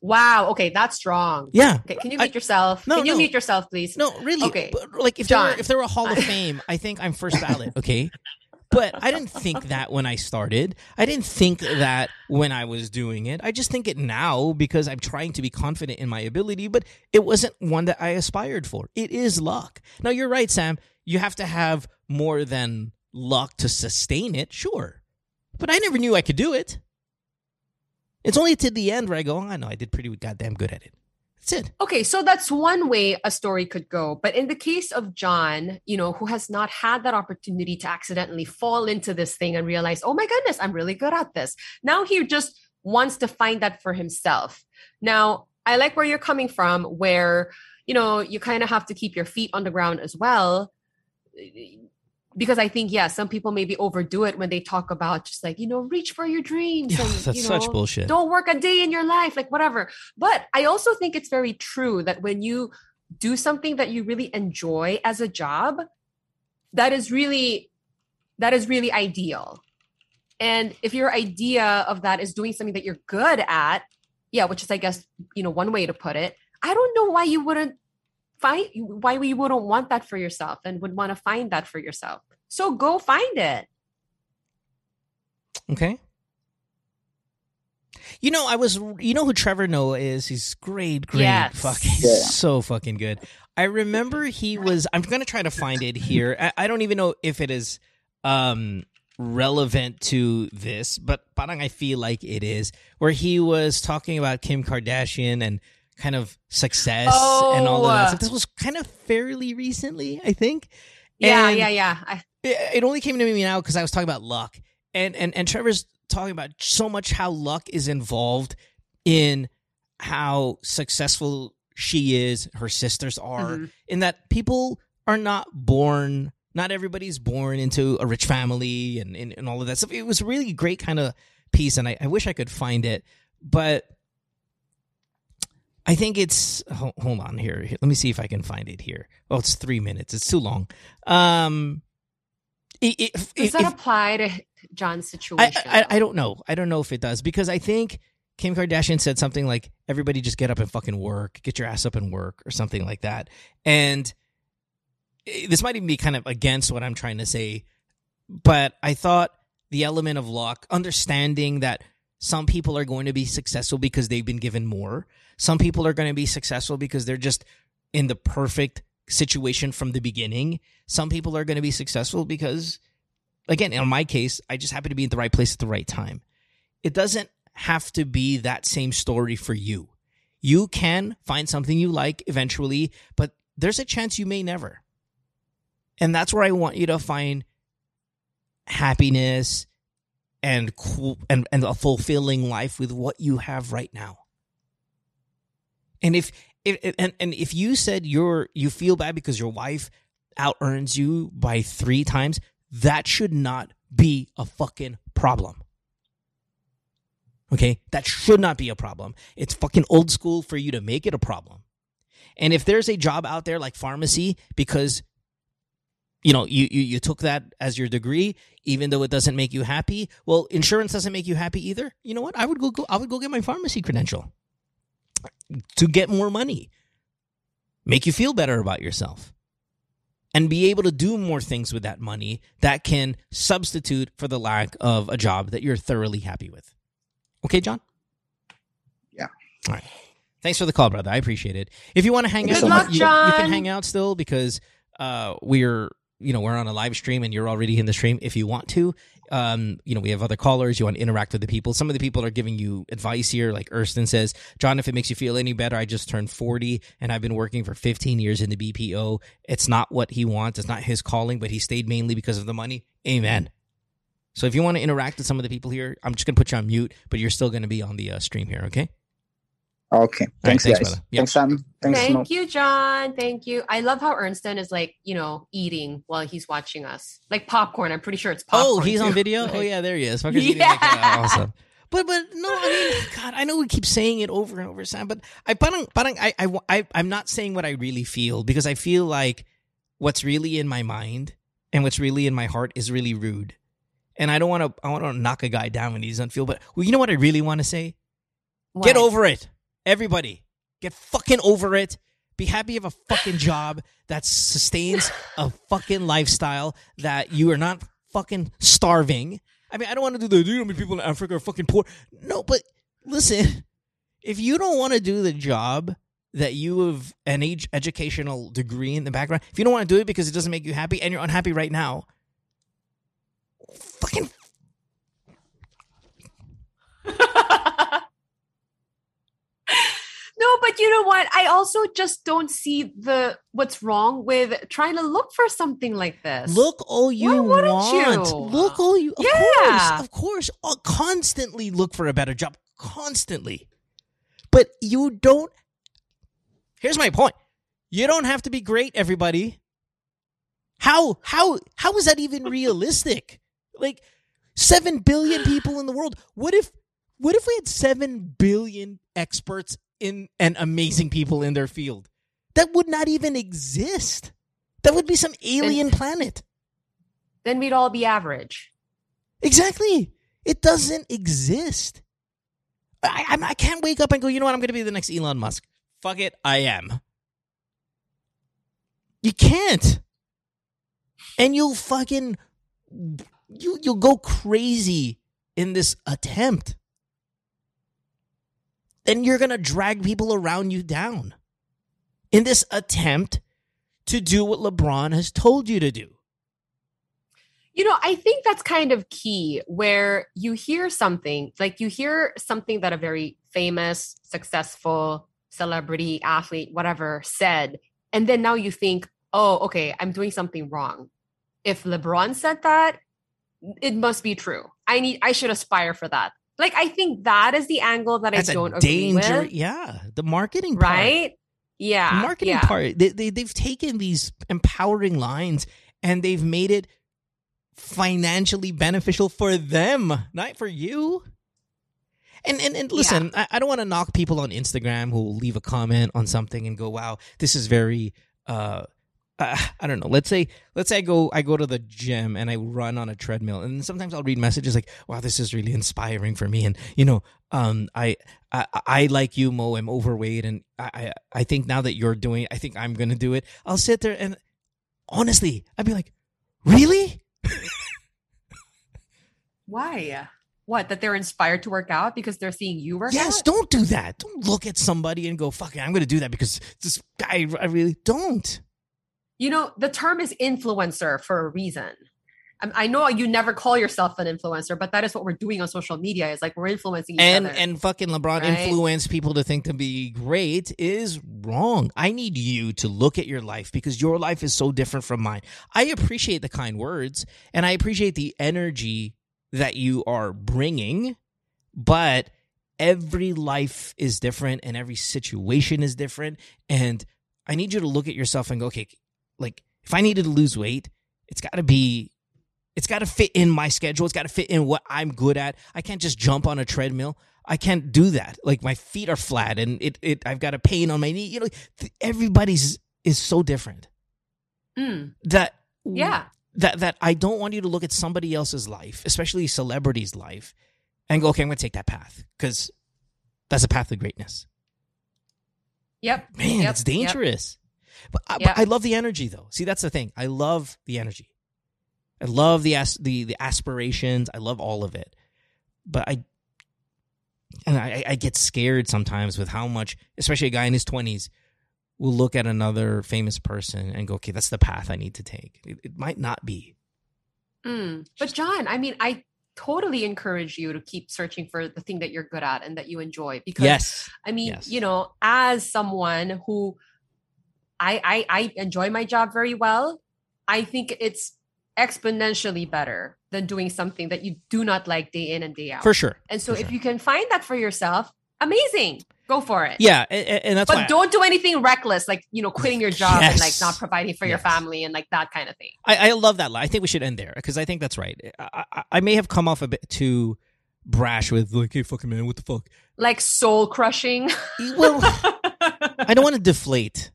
Wow. Okay, that's strong. Yeah. Okay, can you I- mute yourself? No, can you no. mute yourself, please? No, really. Okay. But, like if there were, if there were a Hall of Fame, I think I'm first ballot. Okay. But I didn't think that when I started. I didn't think that when I was doing it. I just think it now because I'm trying to be confident in my ability, but it wasn't one that I aspired for. It is luck. Now you're right, Sam. You have to have more than luck to sustain it, sure. But I never knew I could do it. It's only to the end where I go, ah, oh, I know I did pretty goddamn good at it. That's it. Okay, so that's one way a story could go. But in the case of John, you know, who has not had that opportunity to accidentally fall into this thing and realize, oh my goodness, I'm really good at this. Now he just wants to find that for himself. Now, I like where you're coming from, where, you know, you kind of have to keep your feet on the ground as well. Because I think, yeah, some people maybe overdo it when they talk about just like, you know, reach for your dreams. Yeah, and, that's you such bullshit. don't work a day in your life like whatever but i also think it's very true that when you do something that you really enjoy as a job that is really that is really ideal and if your idea of that is doing something that you're good at yeah which is i guess you know one way to put it i don't know why you wouldn't find why we wouldn't want that for yourself and would want to find that for yourself so go find it Okay. You know, I was. You know who Trevor Noah is? He's great, great, Yes. fucking, Yeah. so fucking good. I remember he was. I'm gonna try to find it here. I, I don't even know if it is um relevant to this, but parang I feel like it is. Where he was talking about Kim Kardashian and kind of success and all of that Oh. stuff. This was kind of fairly recently, I think. yeah And- yeah yeah I, it only came to me now because I was talking about luck, and and and Trevor's talking about so much how luck is involved in how successful she is, her sisters are, Mhm. in that people are not born. Not everybody's born into a rich family and, and, and all of that stuff. It was a really great kind of piece, and I, I wish I could find it, but I think it's hold, on here. Let me see if I can find it here. Oh, it's three minutes. It's too long. Um, i- i- if, Does if- that if- apply to John's situation? I I don't know. I don't know if it does because I think Kim Kardashian said something like, "Everybody just get up and fucking work. Get your ass up and work," or something like that. And eh, this might even be kind of against what I'm trying to say, but I thought the element of luck, understanding that some people are going to be successful because they've been given more. Some people are going to be successful because they're just in the perfect situation from the beginning. Some people are going to be successful because, again, in my case, I just happen to be in the right place at the right time. It doesn't have to be that same story for you. You can find something you like eventually, but there's a chance you may never. And that's where I want you to find happiness and cool and, and a fulfilling life with what you have right now. And if if, and and if you said you're you feel bad because your wife out earns you by three times, that should not be a fucking problem. Okay, that should not be a problem. It's fucking old school for you to make it a problem. And if there's a job out there like pharmacy, because you know you, you you took that as your degree, even though it doesn't make you happy, well, insurance doesn't make you happy either. You know what? I would go, go I would go get my pharmacy credential to get more money, make you feel better about yourself, and be able to do more things with that money that can substitute for the lack of a job that you're thoroughly happy with. Okay, John? Yeah. All right. Thanks for the call, brother. I appreciate it. If you want to hang Good out, luck, you, you can hang out still because uh, we're you know we're on a live stream and you're already in the stream. If you want to, um, you know we have other callers. You want to interact with the people. Some of the people are giving you advice here. Like Erston says, John, if it makes you feel any better, I just turned 40 and I've been working for 15 years in the BPO. It's not what he wants. It's not his calling, but he stayed mainly because of the money. Amen. So if you want to interact with some of the people here, I'm just gonna put you on mute, but you're still gonna be on the uh, stream here. Okay. Okay. Thanks, thanks, guys. brother. Yeah. Thanks, Sam. Thanks, Mo. Thank you, John. Thank you. I love how Ernston is like, you know, eating while he's watching us. Like popcorn. I'm pretty sure it's popcorn. Oh, he's on too. video. Oh yeah, there he is. Fuckers eating like, Yeah. uh, awesome. But but no, I mean, God, I know we keep saying it over and over, Sam. But I parang, parang I, I I I'm not saying what I really feel because I feel like what's really in my mind and what's really in my heart is really rude, and I don't want to I want to knock a guy down when he doesn't feel. But well, you know what I really want to say? Get over it, everybody. Get fucking over it. Be happy you have a fucking job that sustains a fucking lifestyle that you are not fucking starving. I mean, I don't want to do the. Do you know how many people in Africa are fucking poor? No, but listen, if you don't want to do the job that you have an educational degree in the background, if you don't want to do it because it doesn't make you happy and you're unhappy right now, fucking no, but you know what? I also just don't see the what's wrong with trying to look for something like this. Look all you Why wouldn't want. you? Look all you. Of Yeah. course, of course. Uh, constantly look for a better job. Constantly, but you don't. Here's my point. You don't have to be great, everybody. How how how is that even realistic? Like seven billion people in the world. What if what if we had seven billion experts in and amazing people in their field? That would not even exist. That would be some alien planet. then we'd all be average. Exactly. It doesn't exist. I, I, I can't wake up and go, you know what? I'm going to be the next Elon Musk. Fuck it. I am. You can't. And you'll fucking, you, you'll go crazy in this attempt. And you're going to drag people around you down in this attempt to do what LeBron has told you to do. You know, I think that's kind of key where you hear something, like you hear something that a very famous, successful celebrity, athlete, whatever said. And then now you think, oh, okay, I'm doing something wrong. If LeBron said that, it must be true. I need, I should aspire for that. Like, I think that is the angle that That's I don't danger. with. Yeah, the marketing part. Right? Yeah. The marketing yeah. part. They, they they've taken these empowering lines and they've made it financially beneficial for them, not for you. And and, and listen, I, I don't want to knock people on Instagram who will leave a comment on something and go, "Wow, this is very." uh uh, I don't know. Let's say let's say I go I go to the gym and I run on a treadmill and sometimes I'll read messages like, "Wow, this is really inspiring for me." And you know, um, I I, I like you, Mo. I'm overweight, and I, I I think now that you're doing, it, I think I'm gonna do it. I'll sit there and honestly, I'd be like, "Really? Why? What? That they're inspired to work out because they're seeing you work out Yes, out? don't do that. Don't look at somebody and go, "Fuck it, I'm gonna do that because this guy." I really don't. You know, the term is influencer for a reason. Um, I know you never call yourself an influencer, but that is what we're doing on social media. Is like we're influencing each and other. and fucking LeBron Right? influence people to think to be great is wrong. I need you to look at your life because your life is so different from mine. I appreciate the kind words and I appreciate the energy that you are bringing, but every life is different and every situation is different. And I need you to look at yourself and go, okay, like if I needed to lose weight, it's got to be, it's got to fit in my schedule. It's got to fit in what I'm good at. I can't just jump on a treadmill. I can't do that. Like my feet are flat and it, it I've got a pain on my knee. You know, everybody's is so different. Mm. That Yeah. that that I don't want you to look at somebody else's life, especially celebrities' life, and go, okay, I'm going to take that path because that's a path of greatness. Yep. Man, Yep. it's dangerous. But, I, but I love the energy, though. See, that's the thing. I love the energy. I love the as- the the aspirations. I love all of it. But I and I, I get scared sometimes with how much, especially a guy in his twenties, will look at another famous person and go, "Okay, that's the path I need to take." It, it might not be. Mm. But John, I mean, I totally encourage you to keep searching for the thing that you're good at and that you enjoy because Yes. I mean, Yes. you know, as someone who I, I I enjoy my job very well, I think it's exponentially better than doing something that you do not like day in and day out. For sure. and so for if sure. you can find that for yourself, amazing. Go for it. Yeah, and, and that's But don't do anything reckless, like you know, quitting your job and like not providing for your family and like that kind of thing. I, I love that. I think we should end there because I think that's right. I, I, I may have come off a bit too brash with like, "Hey, fucking man, what the fuck?" Like soul crushing. Well, I don't want to deflate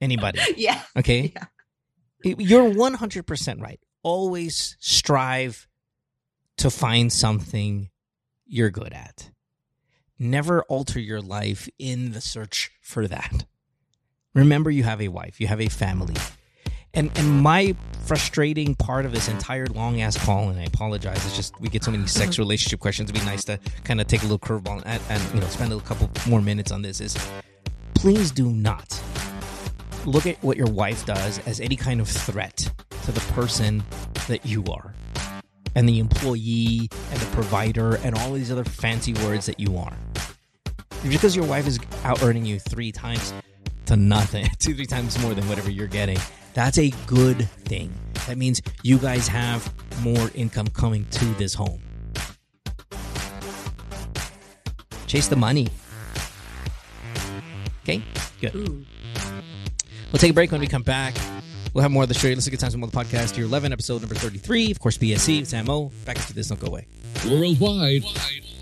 anybody. yeah. Okay, Yeah. you're one hundred percent right. Always strive to find something you're good at. Never alter your life in the search for that. Remember, you have a wife, you have a family. And and my frustrating part of this entire long ass call, and I apologize, it's just we get so many mm-hmm. sex relationship questions. It'd be nice to kind of take a little curveball and, and you know spend a couple more minutes on this. Is please do not look at what your wife does as any kind of threat to the person that you are and the employee and the provider and all these other fancy words that you are. Just because your wife is out earning you three times to nothing, two, three times more than whatever you're getting, that's a good thing. That means you guys have more income coming to this home. Chase the money. Okay, good. Ooh. We'll take a break when we come back. We'll have more of the show. Let's get times with more the podcast. Year 11, episode number 33. Of course, BSC, Sam Mo. Back to this, don't go away. Worldwide,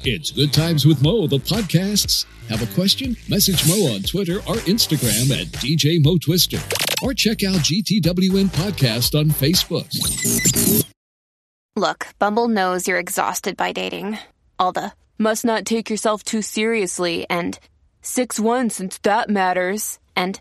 it's Good Times with Mo, the podcasts. Have a question? Message Mo on Twitter or Instagram at DJ Mo Twister. Or check out GTWM Podcast on Facebook. Look, Bumble knows you're exhausted by dating. All the must not take yourself too seriously and 6 1 since that matters. And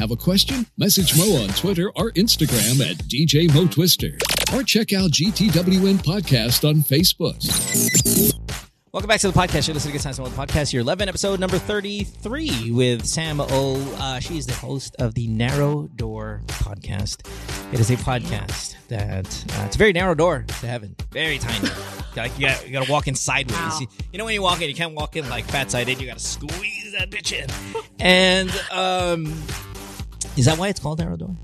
Have a question? Message Mo on Twitter or Instagram at DJ Mo Twister. Or check out GTWM Podcast on Facebook. Welcome back to the podcast. You're listening to Good Times on the Podcast, year 11, episode number 33 with Sam O. Uh, she is the host of the Narrow Door podcast. It is a podcast that uh, it's a very narrow door to heaven, very tiny. like you got, you got to walk in sideways. Wow. You, you know when you walk in, you can't walk in like fat side in. You got to squeeze that bitch in. and um, is that why it's called Narrow Door?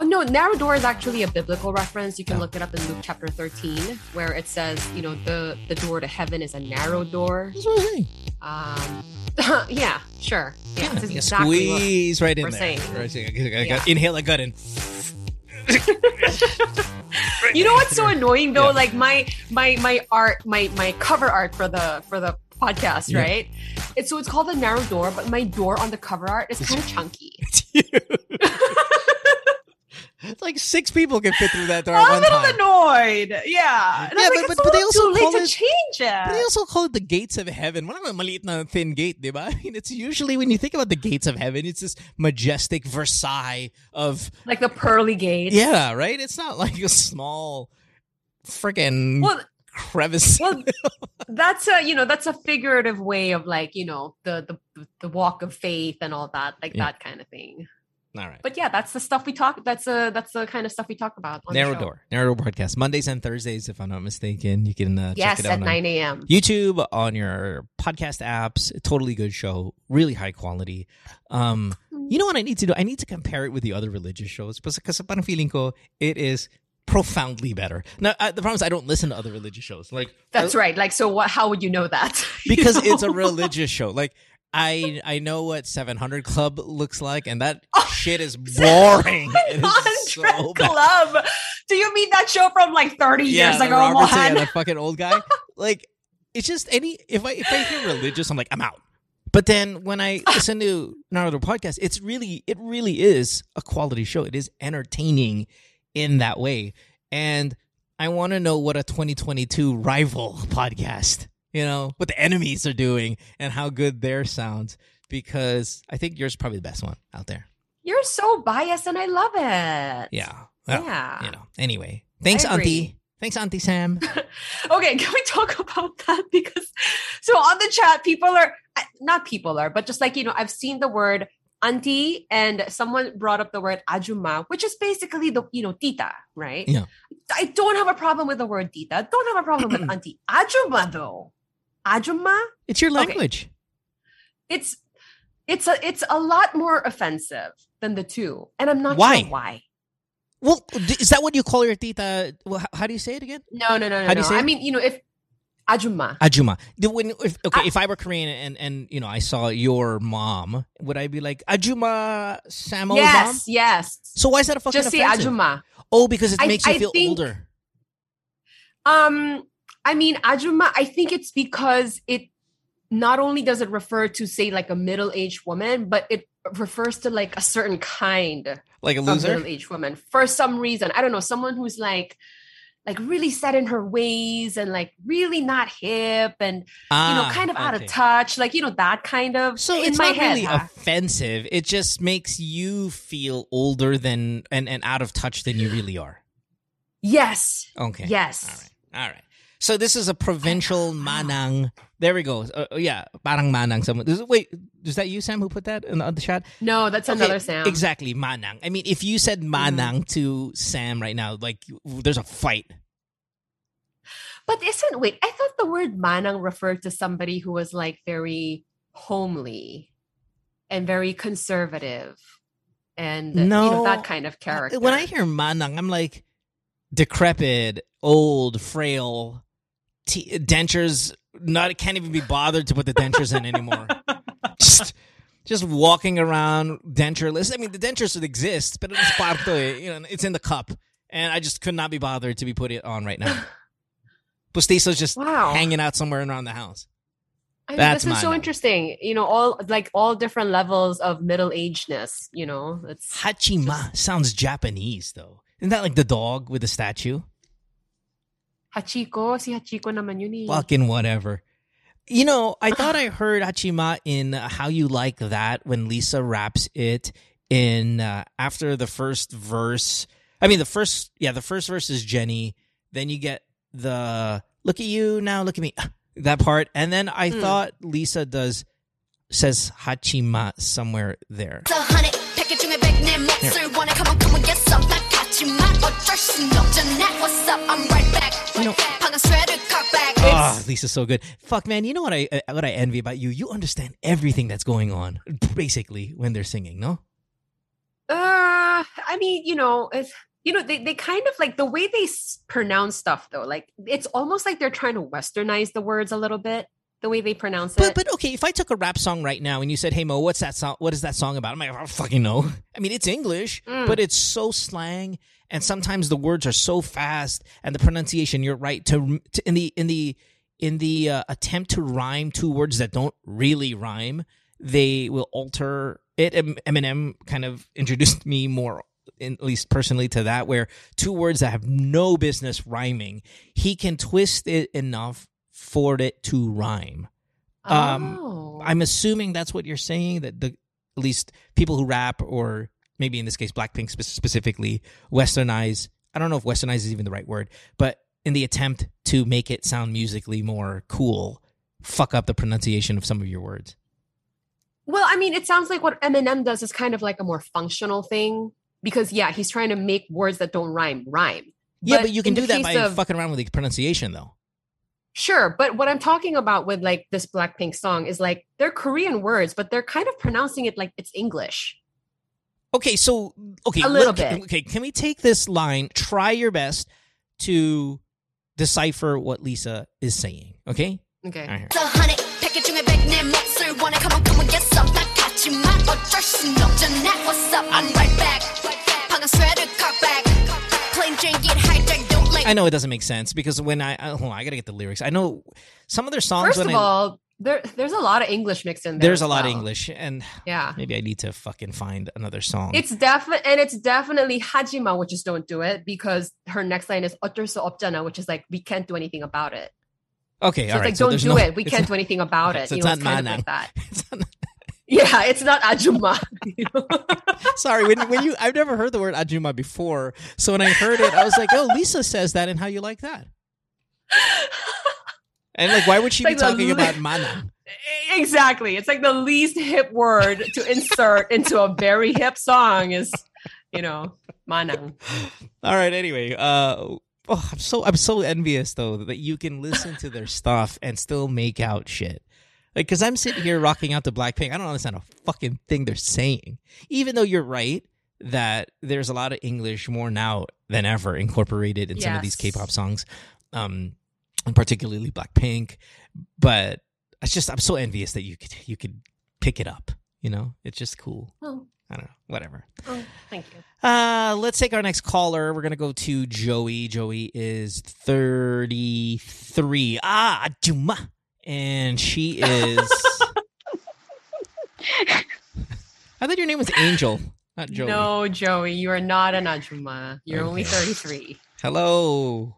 Oh, no, narrow door is actually a biblical reference. You can Oh. look it up in Luke chapter 13, where it says, you know, the, the door to heaven is a narrow door. That's what I'm saying. Um, yeah, sure. Yeah, Yeah, exactly squeeze right in there. saying. Right, so I got- I got- Yeah. Inhale a gut in. You know what's so annoying though? Yeah. Like my my my art, my my cover art for the for the podcast, Yeah. right? It's so it's called the narrow door, but my door on the cover art is kind of chunky. it's like six people can fit through that door I'm a little time. annoyed. Yeah. And Yeah, but- like, but- but they also too late call it- change But they also call it the gates of heaven. Wala naman maliit na thin gate, di ba? I mean, it's usually when you think about the gates of heaven, it's this majestic Versailles of Like the pearly gate. yeah, right? It's not like a small freaking Well, crevice. well that's a you know that's a figurative way of like you know the the the walk of faith and all that like Yeah. that kind of thing All right. But yeah, that's the stuff we talk. That's a that's the kind of stuff we talk about. Narrow. Door. Narrow Door podcast. Mondays and Thursdays, if I'm not mistaken. You can uh, Yes, check it out at nine a.m. YouTube, on your podcast apps. Totally good show. Really high quality. Um, you know what I need to do? I need to compare it with the other religious shows because because parang feeling ko it is profoundly better. Now, I, the problem is I don't listen to other religious shows. Like That's right. Like, so what? How would you know that? You because know? it's a religious show. Like I I know what 700 Club looks like, and that oh, shit is boring. It is so 100 bad. Club. Do you mean that show from like thirty Yeah, years ago? Robertson, yeah, the fucking old guy. like it's just any if I if I hear religious, I'm like I'm out. But then when I listen to another podcast, it's really it really is a quality show. It is entertaining in that way, and I want to know what a 2022 rival podcast, you know, what the enemies are doing and how good their sounds. Because I think yours is probably the best one out there. You're so biased, and I love it. Yeah. Well, Yeah. You know. Anyway, thanks. Auntie. Thanks, Auntie Sam. Okay, can we talk about that? Because so on the chat, people are not people are, but just like you know, I've seen the word auntie, and someone brought up the word ajuma, which is basically the you know tita, right? Yeah. I don't have a problem with the word tita. Don't have a problem with auntie. Ajuma though, ajuma, It's your Okay. language. it's it's a it's a lot more offensive than the two, and I'm not Why? sure why. Well, is that what you call your tita? Well, how, do you say it again? No, no, no, no. How do you no. say I it? mean, you know, if ajuma, Ajuma. The- When, if, okay, Ah. if I were Korean and, and you know I saw your mom, would I be like Ajuma Sam Oh's mom? yes, yes. So why is that a fucking Just say offensive? ajuma. Oh, because it I- makes you I feel think- older. Um, I mean, ajuma. I think it's because it not only does it refer to say like a middle-aged woman, but it refers to like a certain kind Like a loser. middle-aged woman for some reason. I don't know, someone who's like like really set in her ways and like really not hip and you know Ah, kind of out of touch, like you know that kind of. So it's not head, really huh? offensive. It just makes you feel older than and, and out of touch than you really are. yes, Okay. yes. All right. All right. So this is a provincial manang. There we go. Uh, yeah, parang manang. Someone. Wait, is that you, Sam, who put that in the, on the chat? No, that's Okay, another sound. Exactly, manang. I mean, if you said manang to Sam right now, like there's a fight. But isn't wait? I thought the word manang referred to somebody who was like very homely and very conservative, and you know that kind of character. When I hear manang, I'm like decrepit, old, frail, t- dentures. Not can't even be bothered to put the dentures in anymore. just, just walking around dentureless. I mean, the dentures would exist, but it's. You know, it's in the cup, and I just could not be bothered to be put it on right now. Pustizo's just Wow. hanging out somewhere around the house. I mean, That's this is so interesting. You know, all like all different levels of middle agedness. You know, it's Hachima sounds Japanese though. Isn't that like the dog with the statue? Hachiko. Si Hachiko naman yun eh. Fucking whatever. You know, I thought I heard Hachima in uh, How You Like That when Lisa raps it in uh, after the first verse. I mean, the first, yeah, the first verse is Jennie. Then you get the look at you now, look at me, that part. And then I Mm. thought Lisa does, says Hachima somewhere there. 더 back Oh, Lisa's so good. Fuck, man. You know what I uh, what I envy about you? You understand everything that's going on, basically, when they're singing. No, Uh, I mean, you know, it's you know, they, they kind of like the way they pronounce stuff though. Like it's almost like they're trying to westernize the words a little bit. The way they pronounce it. but but okay. If I took a rap song right now and you said, "Hey Mo, what's that song? What is that song about?" I'm like, I don't fucking know. I mean, it's English, Mm. but it's so slang, and sometimes the words are so fast, and the pronunciation. You're right. To, to in the in the in the uh, attempt to rhyme two words that don't really rhyme, they will alter it. Eminem kind of introduced me more, in, at least personally, to that, where two words that have no business rhyming, he can twist it enough for it to rhyme. um, oh. I'm assuming that's what you're saying that the at least people who rap or maybe in this case Blackpink spe- specifically westernize. I don't know if westernize is even the right word, but in the attempt to make it sound musically more cool, fuck up the pronunciation of some of your words. Well, I mean, it sounds like what Eminem does is kind of like a more functional thing because yeah, he's trying to make words that don't rhyme rhyme. Yeah, but, you can do that by of- fucking around with the pronunciation, though. Sure, but what I'm talking about with like this Blackpink song is like they're Korean words, but they're kind of pronouncing it like it's English. Okay, so okay, a little bit. Okay, can we take this line? Try your best to decipher what Lisa is saying. Okay. Okay. Right don't let I know it doesn't make sense because when I, I hold on, I gotta get the lyrics. I know some of their songs. First when of I, all, there there's a lot of English mixed in there. there's as a lot of well. English, and Yeah. maybe I need to fucking find another song. It's definitely and it's definitely Hajima, which is don't do it because her next line is 어쩔 수 없잖아, which is like we can't do anything about it. okay, So all it's right. like so don't there's do no- it. We it's can't not- do anything about okay, it. so you it's know, not it's kind of manang. like that. it's not- yeah, it's not Ajuma. Sorry, when when you I've never heard the word Ajuma before, so when I heard it, I was like, oh, Lisa says that, and how you like that? And like, why would she It's be like talking li- about manang? exactly. It's like the least hip word to insert into a very hip song is, you know, manang. All right. Anyway, uh, oh, I'm so I'm so envious though that you can listen to their stuff and still make out shit. Like, cause I'm sitting here rocking out to Blackpink. I don't understand a fucking thing they're saying. Even though you're right that there's a lot of English more now than ever incorporated in some of these K-pop songs, um, and particularly Blackpink. But it's just I'm so envious that you could you could pick it up. You know, it's just cool. Oh, I don't know. Whatever. oh, thank you. Uh, let's take our next caller. We're gonna go to Joey. Joey is thirty-three. Ah, Juma, and she is. I thought your name was Angel, not Joey. No, Joey, you are not an Ajuma. You're only 33. Hello.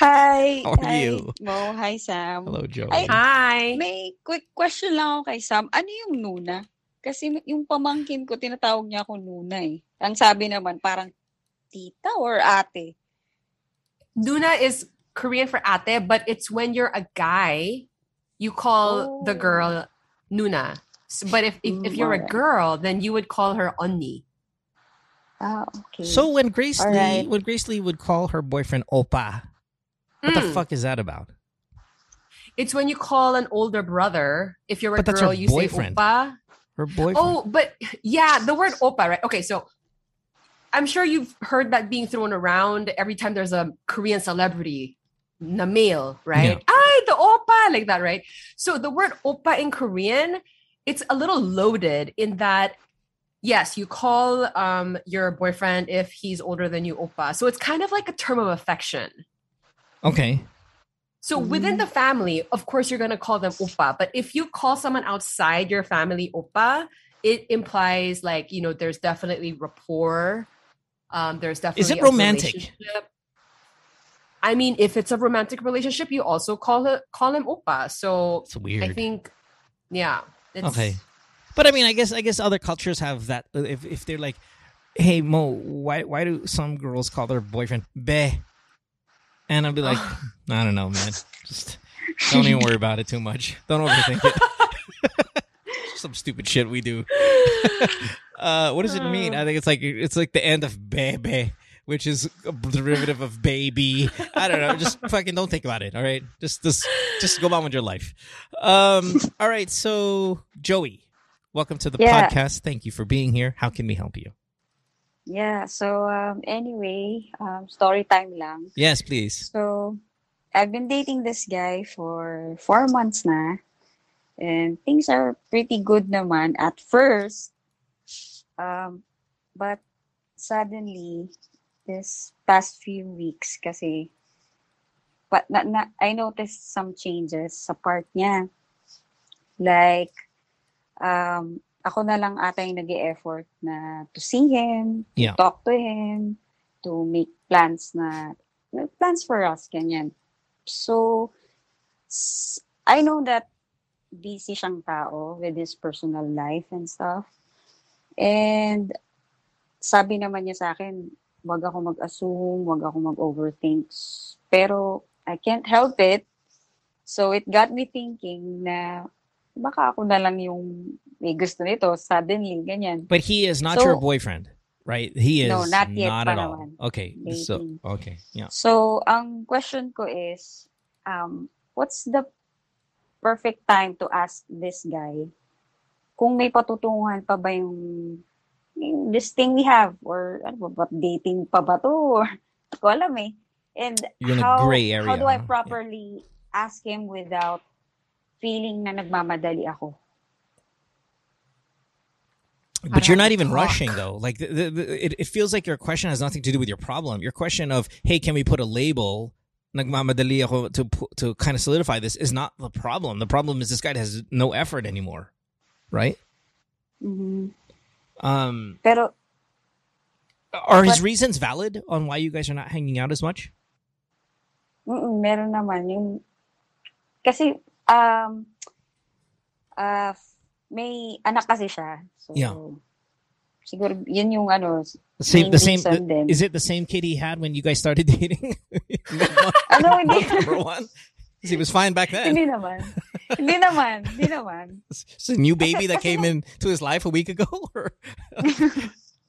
Hi. How are hi, you? Mo. Hi, Sam. Hello, Joey. Ay, Hi. May quick question lang ako kay Sam. Ano yung Nuna? Kasi yung pamangkin ko, tinatawag niya ako Nuna eh. Ang sabi naman, parang tita or ate. Nuna is Korean for ate, but it's when you're a guy, you call the Oh. girl Nuna. S- But if if, if you're a girl, then you would call her Onni. Ah, okay. So when Grace Lee, Alright. when Grace Lee would call her boyfriend Oppa, what the Mm. fuck is that about? It's when you call an older brother. If you're a But girl, you boyfriend. say Oppa. Her boyfriend. Oh, but yeah, the word Oppa, right? Okay, so I'm sure you've heard that being thrown around every time there's a Korean celebrity, na male, right? Ay, the oppa, like that, right? So the word oppa in Korean, it's a little loaded in that, yes, you call um, your boyfriend if he's older than you Oppa. So it's kind of like a term of affection. Okay. So within the family, of course, you're gonna call them oppa. But if you call someone outside your family oppa, it implies like you know there's definitely rapport. Um, there's definitely Is it a romantic? I mean, if it's a romantic relationship, you also call it call him oppa. So It's weird. I think, yeah, it's, Okay. But I mean, I guess I guess other cultures have that. uh, If if they're like, "Hey Mo, why why do some girls call their boyfriend be?" And I'll be like, "I don't know, man. Just don't even worry about it too much. Don't overthink it. some stupid shit we do." uh, what does it mean? I think it's like it's like the end of bebe, which is a derivative of baby. I don't know. Just fucking don't think about it. All right. Just just just go on with your life. Um. All right. So Joey, welcome to the Yeah. podcast. Thank you for being here. How can we help you? Yeah, so um, anyway, um, story time lang. Yes, please. So, I've been dating this guy for four months na. And things are pretty good naman at first. Um, but suddenly, this past few weeks kasi, but na, na, I noticed some changes sa part niya. Like, um, ako na lang ata yung nag effort na to see him, to Yeah. talk to him, to make plans na, plans for us, ganyan. So, I know that busy siyang tao with his personal life and stuff. And sabi naman niya sa akin, wag ako mag-assume, wag ako mag-overthink. Pero I can't help it. So it got me thinking na baka ako na lang yung may gusto nito, suddenly, ganyan. But he is not So- your boyfriend, right? He is No, not yet not at all. naman. Okay. So Dating. okay. Yeah. So, ang question ko is, um, what's the perfect time to ask this guy kung may patutunguhan pa ba yung this thing we have or ano ba, ba, dating pa ba to or ko alam eh. And You're in a how, gray area, how do I huh? properly ask him without feeling na nagmamadali ako? But you're not even talk. rushing though. Like the, the, the, it, it feels like your question has nothing to do with your problem. Your question of, "Hey, can we put a label?" Nagmamadali ako to to kind of solidify this is not the problem. The problem is this guy has no effort anymore, right? Mhm. Um, Pero, are his But- reasons valid on why you guys are not hanging out as much? Meron naman yung kasi um uh, may anak kasi siya. So Yeah. siguro yun yung ano The same, the same. din. Is it the same kid he had when you guys started dating? Ano, hindi. Number one. He was fine back then. hindi naman. Hindi naman. Hindi naman. It's a new baby that came into his life a week ago. Or,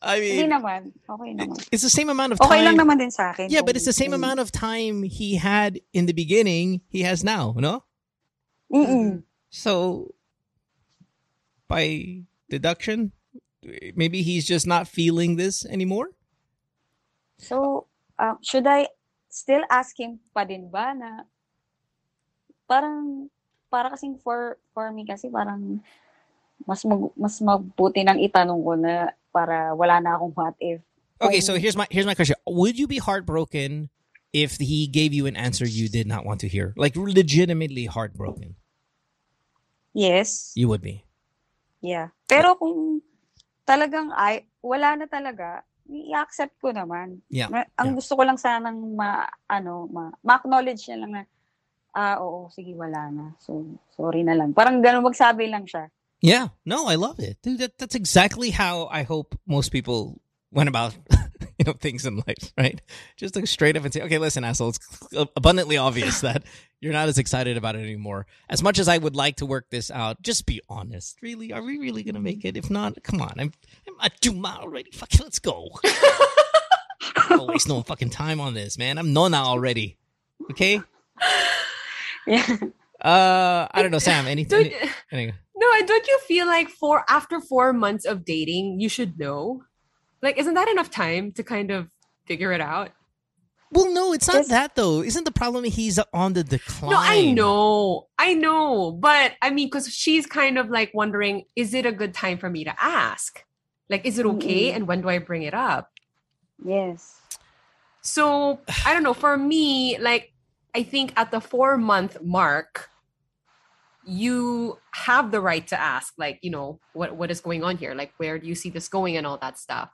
I Hindi mean, naman. Okay naman. it's the same amount of time. Okay lang naman din sa akin. Yeah, but it's the same amount of time he had in the beginning. He has now, no? Mm-mm. So, by deduction, maybe he's just not feeling this anymore. So, um, should I still ask him pa din ba na parang para kasing for for me kasi parang mas mag, mas mabuti nang itanong ko na para wala na akong what if. Okay, so here's my here's my question: Would you be heartbroken if he gave you an answer you did not want to hear, like legitimately heartbroken? Yes. You would be. Yeah. Pero kung talagang ay wala na talaga, i-accept ko naman. Yeah, Ma- Ang yeah. gusto ko lang sanang ma ano, ma, ma-acknowledge niya lang na ah oo, sige wala na. So sorry na lang. Parang ganun magsabi lang siya. Yeah, no, I love it, dude. That, that's exactly how I hope most people went about, you know, things in life, right? Just like straight up and say, "Okay, listen, asshole, it's abundantly obvious that you're not as excited about it anymore." As much as I would like to work this out, just be honest. Really, are we really gonna make it? If not, come on, I'm I'm at Juma already. Fuck, it, let's go. Don't waste no fucking time on this, man. I'm nona already. Okay. Yeah. Uh, I don't know, Sam. Anything? Don't, Any, no, don't you feel like for after four months of dating, you should know? Like, isn't that enough time to kind of figure it out? Well, no, it's not Just- that though. Isn't the problem he's on the decline? No, I know, I know, but I mean, because she's kind of like wondering, is it a good time for me to ask? Like, is it okay, Mm-mm. and when do I bring it up? Yes. So I don't know. For me, like I think at the four month mark, you have the right to ask, like, you know, what what is going on here? Like, where do you see this going, and all that stuff.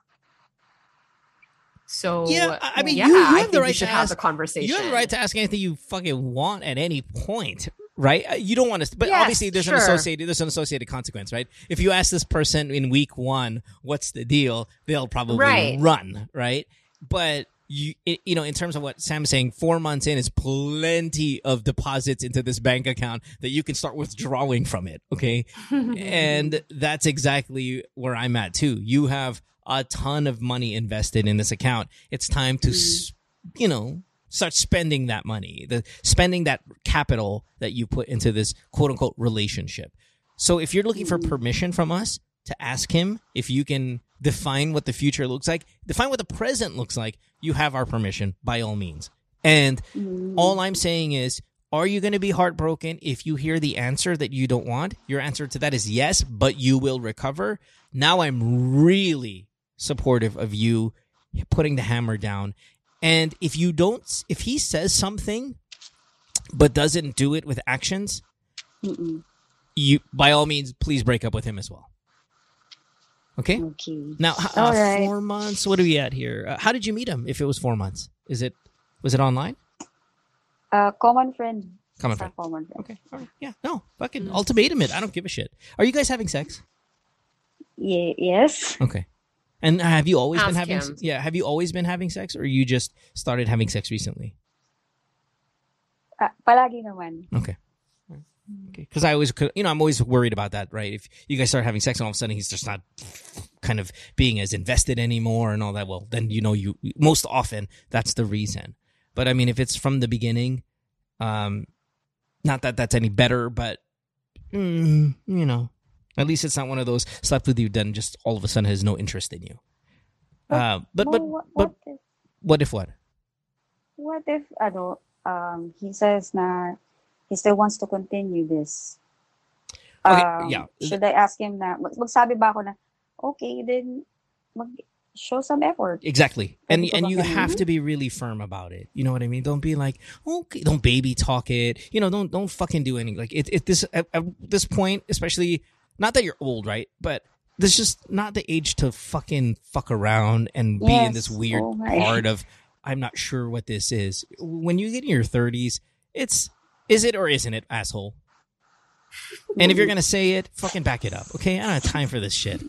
So Yeah, I- I mean, yeah, you- you have think the right to have ask- the conversation. You have the right to ask anything you fucking want at any point, right? Uh, You don't want to, but Yes, obviously there's an associated there's an associated consequence, right? If you ask this person in week one, what's the deal? They'll probably Right. run, right? But you, you know, in terms of what Sam's saying, four months in is plenty of deposits into this bank account that you can start withdrawing from it. Okay, and that's exactly where I'm at too. You have a ton of money invested in this account. It's time to, mm. s you know, start spending that money, the spending that capital that you put into this quote unquote relationship. So if you're looking for mm. permission from us to ask him if you can define what the future looks like, define what the present looks like, you have our permission by all means. And mm-hmm. all I'm saying is, are you going to be heartbroken if you hear the answer that you don't want? Your answer to that is yes, but you will recover. Now I'm really supportive of you putting the hammer down. And if you don't, if he says something but doesn't do it with actions, Mm-mm. you by all means please break up with him as well. Okay. Okay. Now, uh, All right. four months. What are we at here? Uh, how did you meet him? If it was four months, is it was it online? Uh, common friend. Common friend. Common friend. Okay. All right. Yeah. No. Fucking ultimatum it. I don't give a shit. Are you guys having sex? Yeah. yes. Okay. And have you always been having? him. Yeah. Have you always been having sex, or you just started having sex recently? Ah, palagi naman. Okay. Because I always, could- you know, I'm always worried about that, right? If you guys start having sex and all of a sudden he's just not kind of being as invested anymore and all that, well, then you know, you most often that's the reason. But I mean, if it's from the beginning, um, not that that's any better, but mm, you know, at least it's not one of those slept with you, then just all of a sudden has no interest in you. Uh, but but Well, what, but what if, what if what? what if, ano, um, he says na he still wants to continue this? Okay, Um, yeah. Should I ask him na, mag- magsabi ba ako na, okay, then mag show some effort. Exactly. And and you have to be really firm about it. You know what I mean? Don't be like, okay, don't baby talk it. You know, don't don't fucking do anything. Like it, it this at, at this point, especially not that you're old, right? But there's just not the age to fucking fuck around and be in this weird Oh part of I'm not sure what this is. When you get in your 30s, it's is it or isn't it, asshole? And if you're gonna say it, fucking back it up, okay? I don't have time for this shit.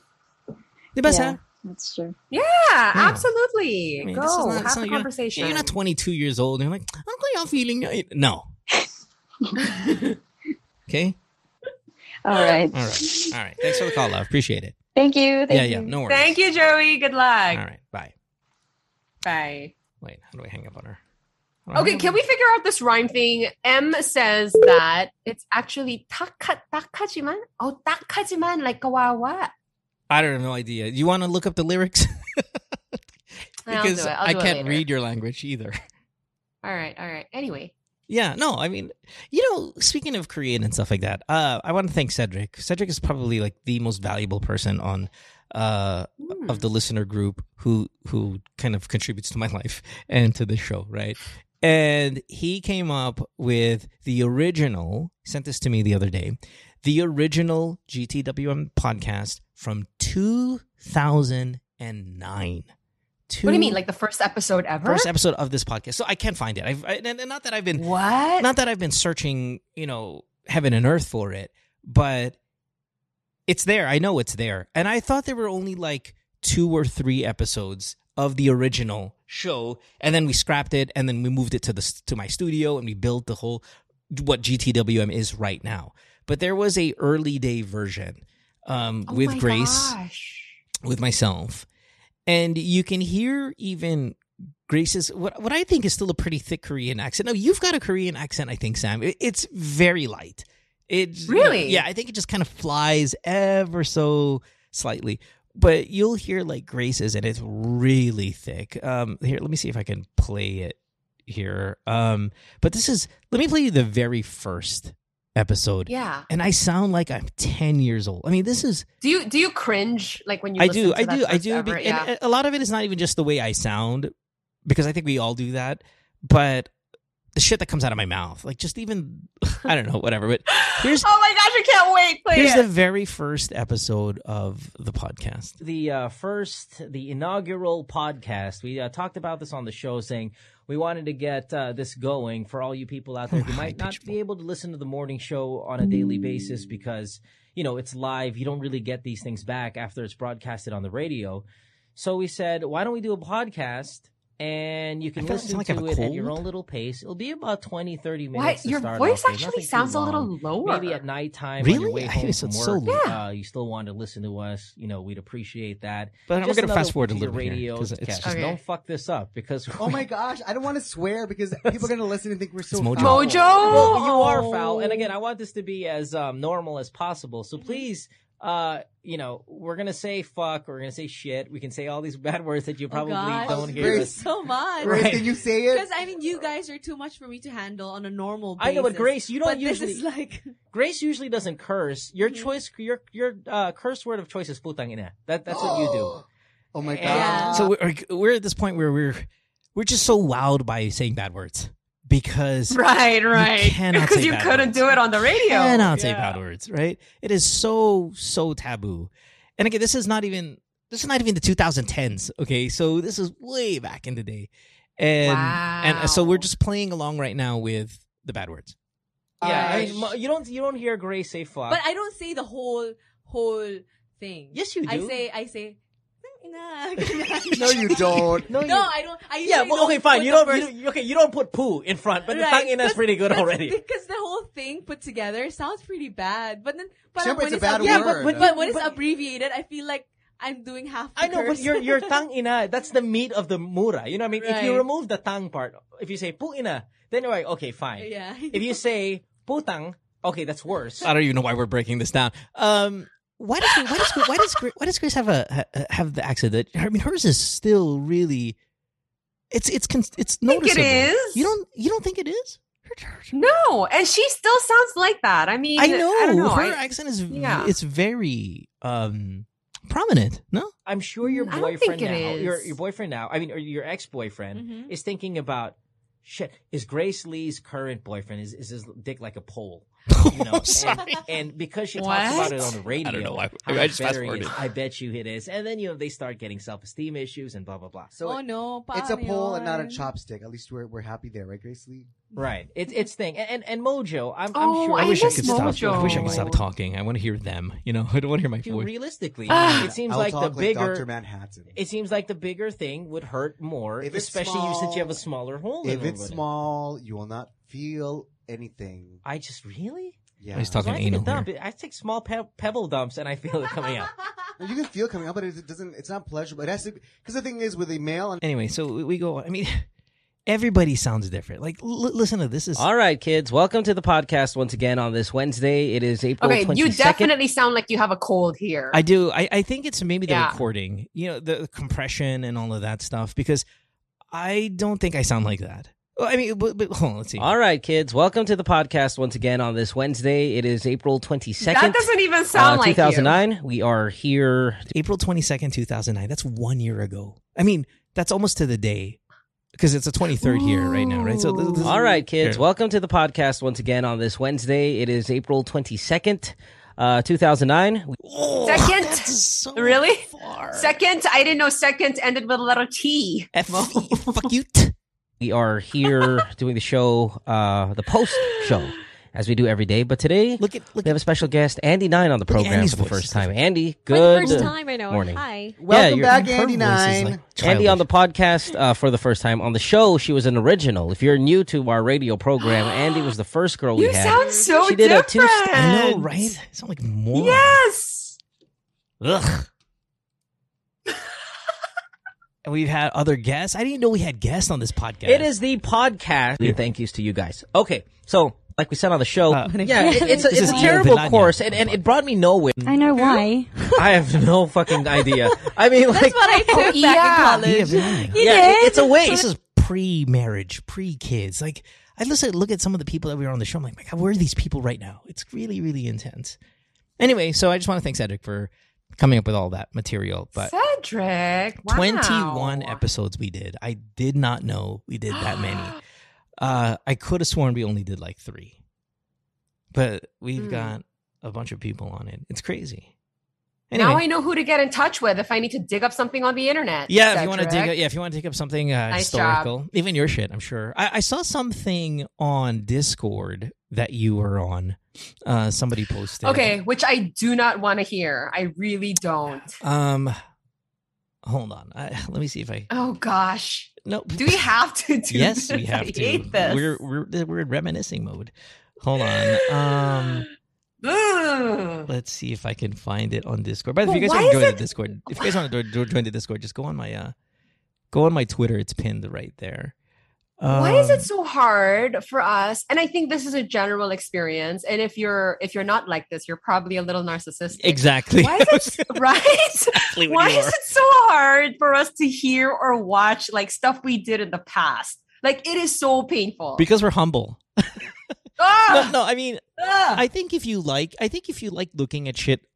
The best, Yeah, that's true. Yeah, absolutely. I mean, Go not- have it's the you're not- conversation. You're not 22 years old. And you're like, Uncle, y'all feeling? No. okay. All right. All right. All right. Thanks for the call, love. Appreciate it. Thank you. Thank yeah, you. yeah. No worries. Thank you, Joey. Good luck. All right. Bye. Bye. Wait. How do I hang up on her? I Okay, can we figure out this rhyme thing? M says that it's actually taka takajiman. Oh, takajiman like kawawa. I don't have no idea. You want to look up the lyrics? Because do it. I'll do it can't read your language either. All right, all right. Anyway, Yeah, no, I mean, you know, speaking of Korean and stuff like that, uh, I want to thank Cedric. Cedric is probably like the most valuable person on uh Hmm. of the listener group who who kind of contributes to my life and to the show, right? And he came up with the original, sent this to me the other day, the original GTWM podcast from 2009. what do you mean, like the first episode ever? first episode of this podcast? So I can't find it. I've I, and not that I've been what? not that I've been searching, you know, heaven and earth for it, but it's there. I know it's there. And I thought there were only like two or three episodes of the original show, and then we scrapped it, and then we moved it to the to my studio, and we built the whole what GTWM is right now. But there was a early day version um, Oh with Grace gosh. with myself, and you can hear even Grace's what what I think is still a pretty thick Korean accent. No, you've got a Korean accent, I think, Sam. It, it's very light. It's Really? yeah. I think it just kind of flies ever so slightly. But you'll hear like Grace's, and it's really thick. Um, here, let me see if I can play it here. Um, but this is let me play you the very first episode. Yeah. And I sound like I'm ten years old. I mean, this is Do you do you cringe like when you? I listen do, to I do, I do. ever? be- yeah. And a lot of it is not even just the way I sound, because I think we all do that. But the shit that comes out of my mouth, like just even, I don't know, whatever. But here's oh my gosh, I can't wait. Play here's it. the very first episode of the podcast. The uh, first, the inaugural podcast. We uh, talked about this on the show, saying we wanted to get uh, this going for all you people out there who might not be able to listen to the morning show on a daily basis because you know it's live. You don't really get these things back after it's broadcasted on the radio. So we said, why don't we do a podcast? And you can I feel- I listen like to it at your own little pace. It'll be about 20, 30 minutes. What? Your start voice actually Nothing sounds a little lower. maybe at nighttime on your Really? way I home think Oh, from so- work. so- Yeah. Uh, you still want to listen to us, you know, we'd appreciate that. But I'm going to fast forward a Oh, little little bit radio here it's just Okay. don't fuck this up because Oh my gosh, I don't want to swear because people are going to listen and think we're so It's Mojo. foul. Mojo. Well, you are foul, and again, I want this to be as um, normal as possible. So please, uh, you know, we're gonna say fuck, we're gonna say shit, we can say all these bad words that you probably gosh. don't hear. Grace, so much. Grace, Right. can you say it? Because I mean, you guys are too much for me to handle on a normal basis. I know, but Grace, you don't but usually. This is like Grace usually doesn't curse. Your Mm-hmm. choice, your your uh, curse word of choice is putang ina. That that's what you do. Oh my god. Yeah. So we're we're at this point where we're we're just so wowed by saying bad words because right, right. cannot Because say you couldn't words. do it on the radio. cannot say Yeah. bad words, right? It is so so taboo. And again, this is not even this is not even the 2010s. Okay, so this is way back in the day, and and uh, so we're just playing along right now with the bad words. Yeah, I mean, you don't you don't hear Grace say fuck. But I don't say the whole whole thing. Yes, you I say I say ina. No, you don't. No, No, I don't. I Yeah, well, okay, fine. You don't, first- you, okay, you don't put poo in front, but the Right, tangina is pretty good already. Because the whole thing put together sounds pretty bad. But then, but Siyempre, when it's a bad abbrevi- word. but, But- when it's abbreviated, I feel like I'm doing half the I know, but your your tang ina, that's the meat of the mura. You know what I mean? If you remove the tang part, if you say pu ina, then you're like, okay, fine. Yeah. If you say putang, okay, that's worse. I don't even know why we're breaking this down. Um, why does why does why does Grace, why does Grace have a have the accent that I mean hers is still really it's it's cons- it's think it noticeable. is. You don't you don't think it is? No, and she still sounds like that. I mean, I know, I don't know. her I- accent is Yeah. it's very um prominent. No, I'm sure your I don't think boyfriend now, your your boyfriend now, I mean, or your ex boyfriend Mhm. is thinking about shit. Is Grace Lee's current boyfriend is is his dick like a pole? You know, and, and because she talks about it on the radio, I don't know why- how I just much better he fast-forwarded. I bet you it is. And then you know they start getting self esteem issues and blah blah blah. So oh no, It's a pole and not a chopstick. At least we're we're happy there, right, Grace Lee? right, it's it's thing. And, and and Mojo, I'm, Oh, I'm sure. I I wish I miss could stop. Mojo. I wish I could stop talking. I want to hear them. You know, I don't want to hear my Dude, voice. realistically, Ah. it seems I'll like the talk like bigger. Dr. Manhattan. it seems like the bigger thing would hurt more, If it's especially you since you have a smaller hole. If than it's small, you will not feel anything. I just really. Yeah. He's So talking I take a anal dump. here. I take small pe- pebble dumps and I feel it coming out. You can feel coming out, but it doesn't. It's not pleasurable. It has to because the thing is with a male and Anyway, so we- we go. I mean, everybody sounds different. Like, l- listen to this. Is All right, kids, welcome to the podcast once again on this Wednesday. It is April okay, 22nd. you definitely sound like you have a cold here. I do. I, I think it's maybe the Yeah. recording, you know, the compression and all of that stuff, because I don't think I sound like that. Well, I mean, but, but hold on, let's see. All right, kids, welcome to the podcast once again on this Wednesday. It is April 22nd. that doesn't even sound uh, like you. 2009. We are here. April 22nd, 2009. That's one year ago. I mean, that's almost to the day because it's the 23rd here right now, right? So, this, this All right, kids, Here. welcome to the podcast once again on this Wednesday. It is April 22nd, uh, 2009. Oh, Second? so Really? far. Second, I didn't know second ended with a letter T. F- fuck you. T- We are here doing the show, uh, the post show, as we do every day. But today, Look at look we have a special guest, Andy Nine, on the program Andy's for the voice. first time. Andy, For good the first time, I know. morning. Hi. welcome you're- back, her Andy voice is, Nine. like, Andy on the podcast uh, for the first time. On the show, she was an original. If you're new to our radio program, Andy was the first girl we You had. sound so She did a different. two-step- I know, right? I sound like more. Yes. Ugh. And we've had other guests. I didn't even know we had guests on this podcast. It is the podcast. And thank yous to you guys. Okay, so like we said on the show, Uh, yeah, it, it's a, it's a terrible Villania. course, and, and it brought me nowhere. I know why. I have no fucking idea. I mean, like, That's what I took back yeah. in college. Yeah, yeah, it- it's a waste. This is pre-marriage, pre-kids. Like I listen, look at some of the people that we were on the show. I'm like, my God, where are these people right now? It's really, really intense. Anyway, so I just want to thank Cedric for coming up with all that material. But Cedric. Wow. 21 episodes we did. I did not know we did that many. Uh, I could have sworn we only did like three, but we've Hmm. got a bunch of people on it. It's crazy. Now I know who to get in touch with if I need to dig up something on the internet. Yeah, if you want to dig, up, yeah, if you want to dig up something uh, Nice historical, even your shit, I'm sure. I, I saw something on Discord that you were on. Uh, somebody posted. Okay, which I do not want to hear. I really don't. Um, hold on. I, let me see if I. Oh gosh. No. Do we have to do yes, this? we have to. We're we're we're in reminiscing mode. Hold on. Um, Ugh. let's see if I can find it on Discord. But if you guys want to join it- the Discord, if you guys want to join the Discord, just go on my uh, go on my Twitter. It's pinned right there. Why is Um, it so hard for us? And I think this is a general experience. And if you're if you're not like this, you're probably a little narcissistic. Exactly. Why is it right? Exactly Why is it so hard for us to hear or watch like stuff we did in the past? Like it is so painful. Because we're humble. Ah! No, no, I mean, Ah! I think if you like, I think if you like looking at shit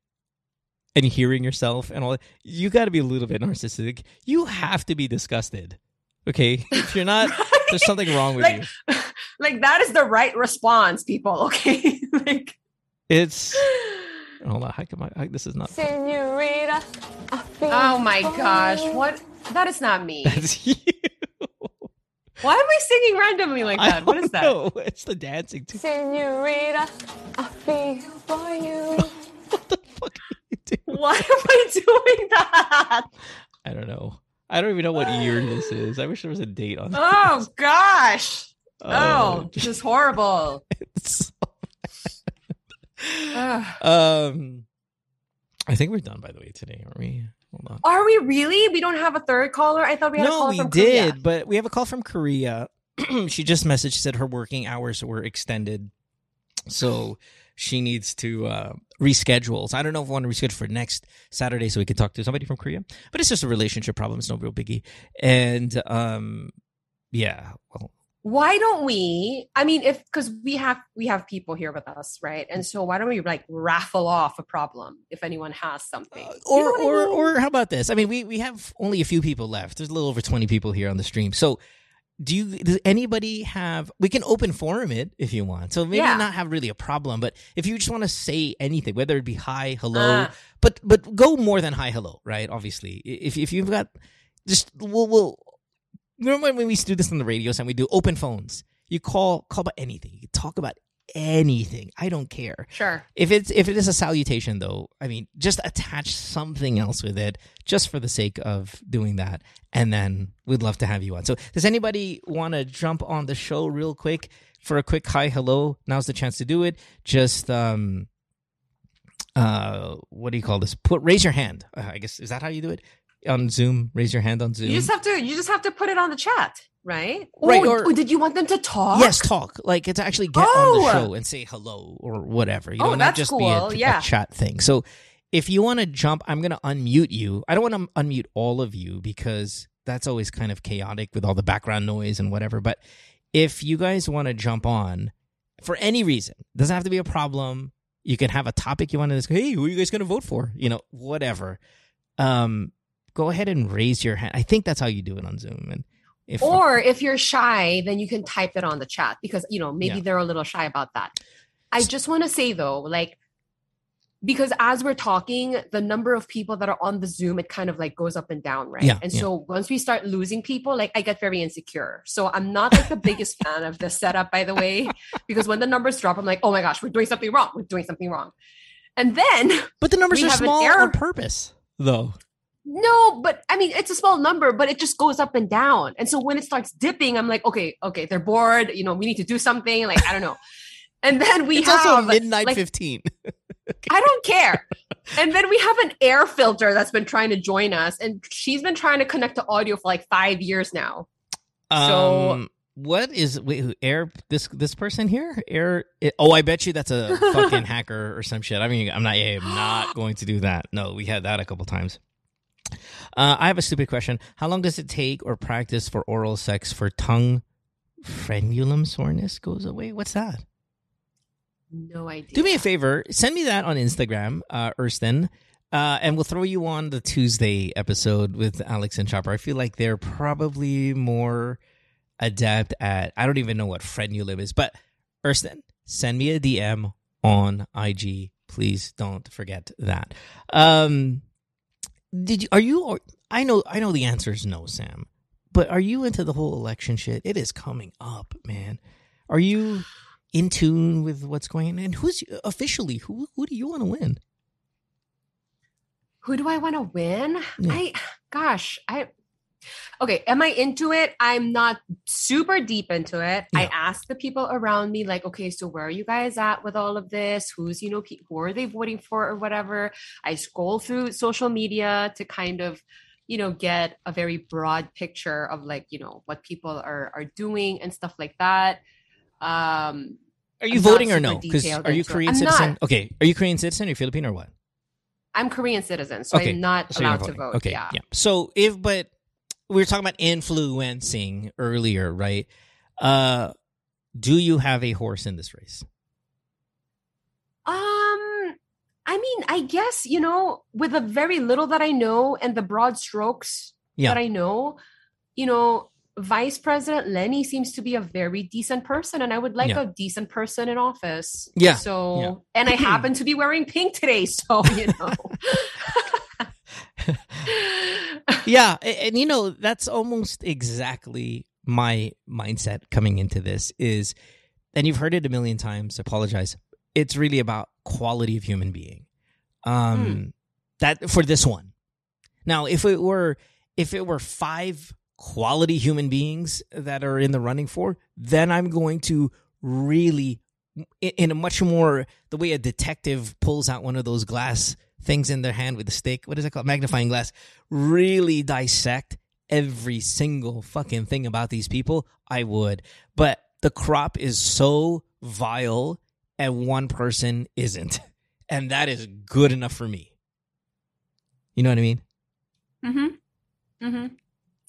and hearing yourself and all, that, you got to be a little bit narcissistic. You have to be disgusted. Okay, if you're not, there's something wrong with like, you. like that is the right response, people. Okay, like It's hold on. How come I, I, this is not? Senorita. oh my gosh, what? That is not me. That's you. Why am I singing randomly like that? What is don't that? know. It's the dancing too. Senorita. I feel for you. What the fuck are you doing? Why am I doing that? I don't know. I don't even know what year this is. I wish there was a date on. Oh gosh. Oh, Oh, this is horrible. Ugh. Um, I think we're done by the way today, aren't we? Are we really? We don't have a third caller. I thought we had a no, call we from did, Korea. but we have a call from Korea. she just messaged said her working hours were extended, so she needs to uh, reschedule. So I don't know if I want to reschedule for next Saturday so we can talk to somebody from Korea. But it's just a relationship problem. It's no real biggie. And um, yeah, well, why don't we? I mean, if because we have we have people here with us, right? And so why don't we like raffle off a problem if anyone has something? or You know what I or mean? or how about this? I mean, we we have only a few people left. There's a little over twenty people here on the stream. So, do you? Does anybody have? We can open forum it if you want. So maybe Yeah. not have really a problem, but if you just want to say anything, whether it be hi, hello, Ah. but but go more than hi, hello, right? Obviously, if if you've got just we'll we'll remember when we used to do this on the radio and we do open phones. You call call about anything. You talk about anything. I don't care. Sure. If it's if it is a salutation though, I mean, just attach something else with it, just for the sake of doing that, and then we'd love to have you on. So, does anybody want to jump on the show real quick for a quick hi, hello? Now's the chance to do it. Just um, uh, what do you call this? Put raise your hand. Uh, I guess is that how you do it on Zoom? Raise your hand on Zoom. You just have to you just have to put it on the chat, right? Right, Oh, or- oh, did you want them to talk? Yes, talk. Like it's actually get on the Oh. show and say hello or whatever. You Oh, know, not that's just be a, cool. a Yeah. chat thing. So if you want to jump, I'm going to unmute you. I don't want to unmute all of you because that's always kind of chaotic with all the background noise and whatever. But if you guys want to jump on for any reason, doesn't have to be a problem. You can have a topic you want to discuss. Hey, who are you guys going to vote for? You know, whatever. Um, go ahead and raise your hand. I think that's how you do it on Zoom. And if Or if you're shy, then you can type it on the chat because you know maybe Yeah. they're a little shy about that. I just want to say though, like because as we're talking, the number of people that are on the Zoom, it kind of like goes up and down, right? Yeah, and yeah. so once we start losing people, like I get very insecure. So I'm not like the biggest fan of this setup, by the way, because when the numbers drop, I'm like, oh my gosh, we're doing something wrong. We're doing something wrong. And then But the numbers are small error- on purpose, though. No, but I mean, it's a small number, but it just goes up and down. And so when it starts dipping, I'm like, okay, okay, they're bored. You know, we need to do something. Like, I don't know. And then we it's have also midnight like, 15. I don't care. and then we have an air filter that's been trying to join us, and she's been trying to connect to audio for like five years now. So- Um, what is wait, who, air this this person here? Air it- Oh, I bet you that's a fucking hacker or some shit. I mean, I'm not I'm not going to do that. No, we had that a couple times. Uh, I have a stupid question. How long does it take or practice for oral sex for tongue frenulum soreness goes away? What's that? No idea. Do me a favor, send me that on Instagram, uh, Erston, uh, and we'll throw you on the Tuesday episode with Alex and Chopper. I feel like they're probably more adept at. I don't even know what frenulum is, but Erston, send me a DM on IG, please. Don't forget that. Um, did you? Are you? I know. I know the answer is no, Sam. But are you into the whole election shit? It is coming up, man. Are you in tune with what's going on? And who's officially who? Who do you want to win? Who do I want to win? Yeah. I, gosh, I, okay. Am I into it? I'm not super deep into it. I ask the people around me, like, okay, so where are you guys at with all of this? Who's, you know, who are they voting for or whatever? I scroll through social media to kind of, you know, get a very broad picture of like, you know, what people are are doing and stuff like that. Um, Are you I'm voting or no? Because are you. Korean I'm citizen? not. Okay, are you Korean citizen or Filipino or what? I'm Korean citizen, so I'm not so allowed to vote. Okay, yeah. So if but we were talking about influencing earlier, right? Uh, do you have a horse in this race? Um, I mean, I guess, you know, with the very little that I know and the broad strokes Yeah. that I know, you know, Vice President Leni seems to be a very decent person, and I would like Yeah. a decent person in office. Yeah, So, yeah. and I happen to be wearing pink today, so you know. yeah, a- and, you know that's almost exactly my mindset coming into this is, and you've heard it a million times. Apologize. It's really about quality of human being. Um, that for this one. Now, if it were if it were five quality human beings that are in the running for, then I'm going to really, in, in a much more the way a detective pulls out one of those glass things in their hand with a stick. What is it called? Magnifying glass. Really dissect every single fucking thing about these people. I would, but the crop is so vile, and one person isn't, and that is good enough for me. You know what I mean? Mm-hmm. Mm-hmm.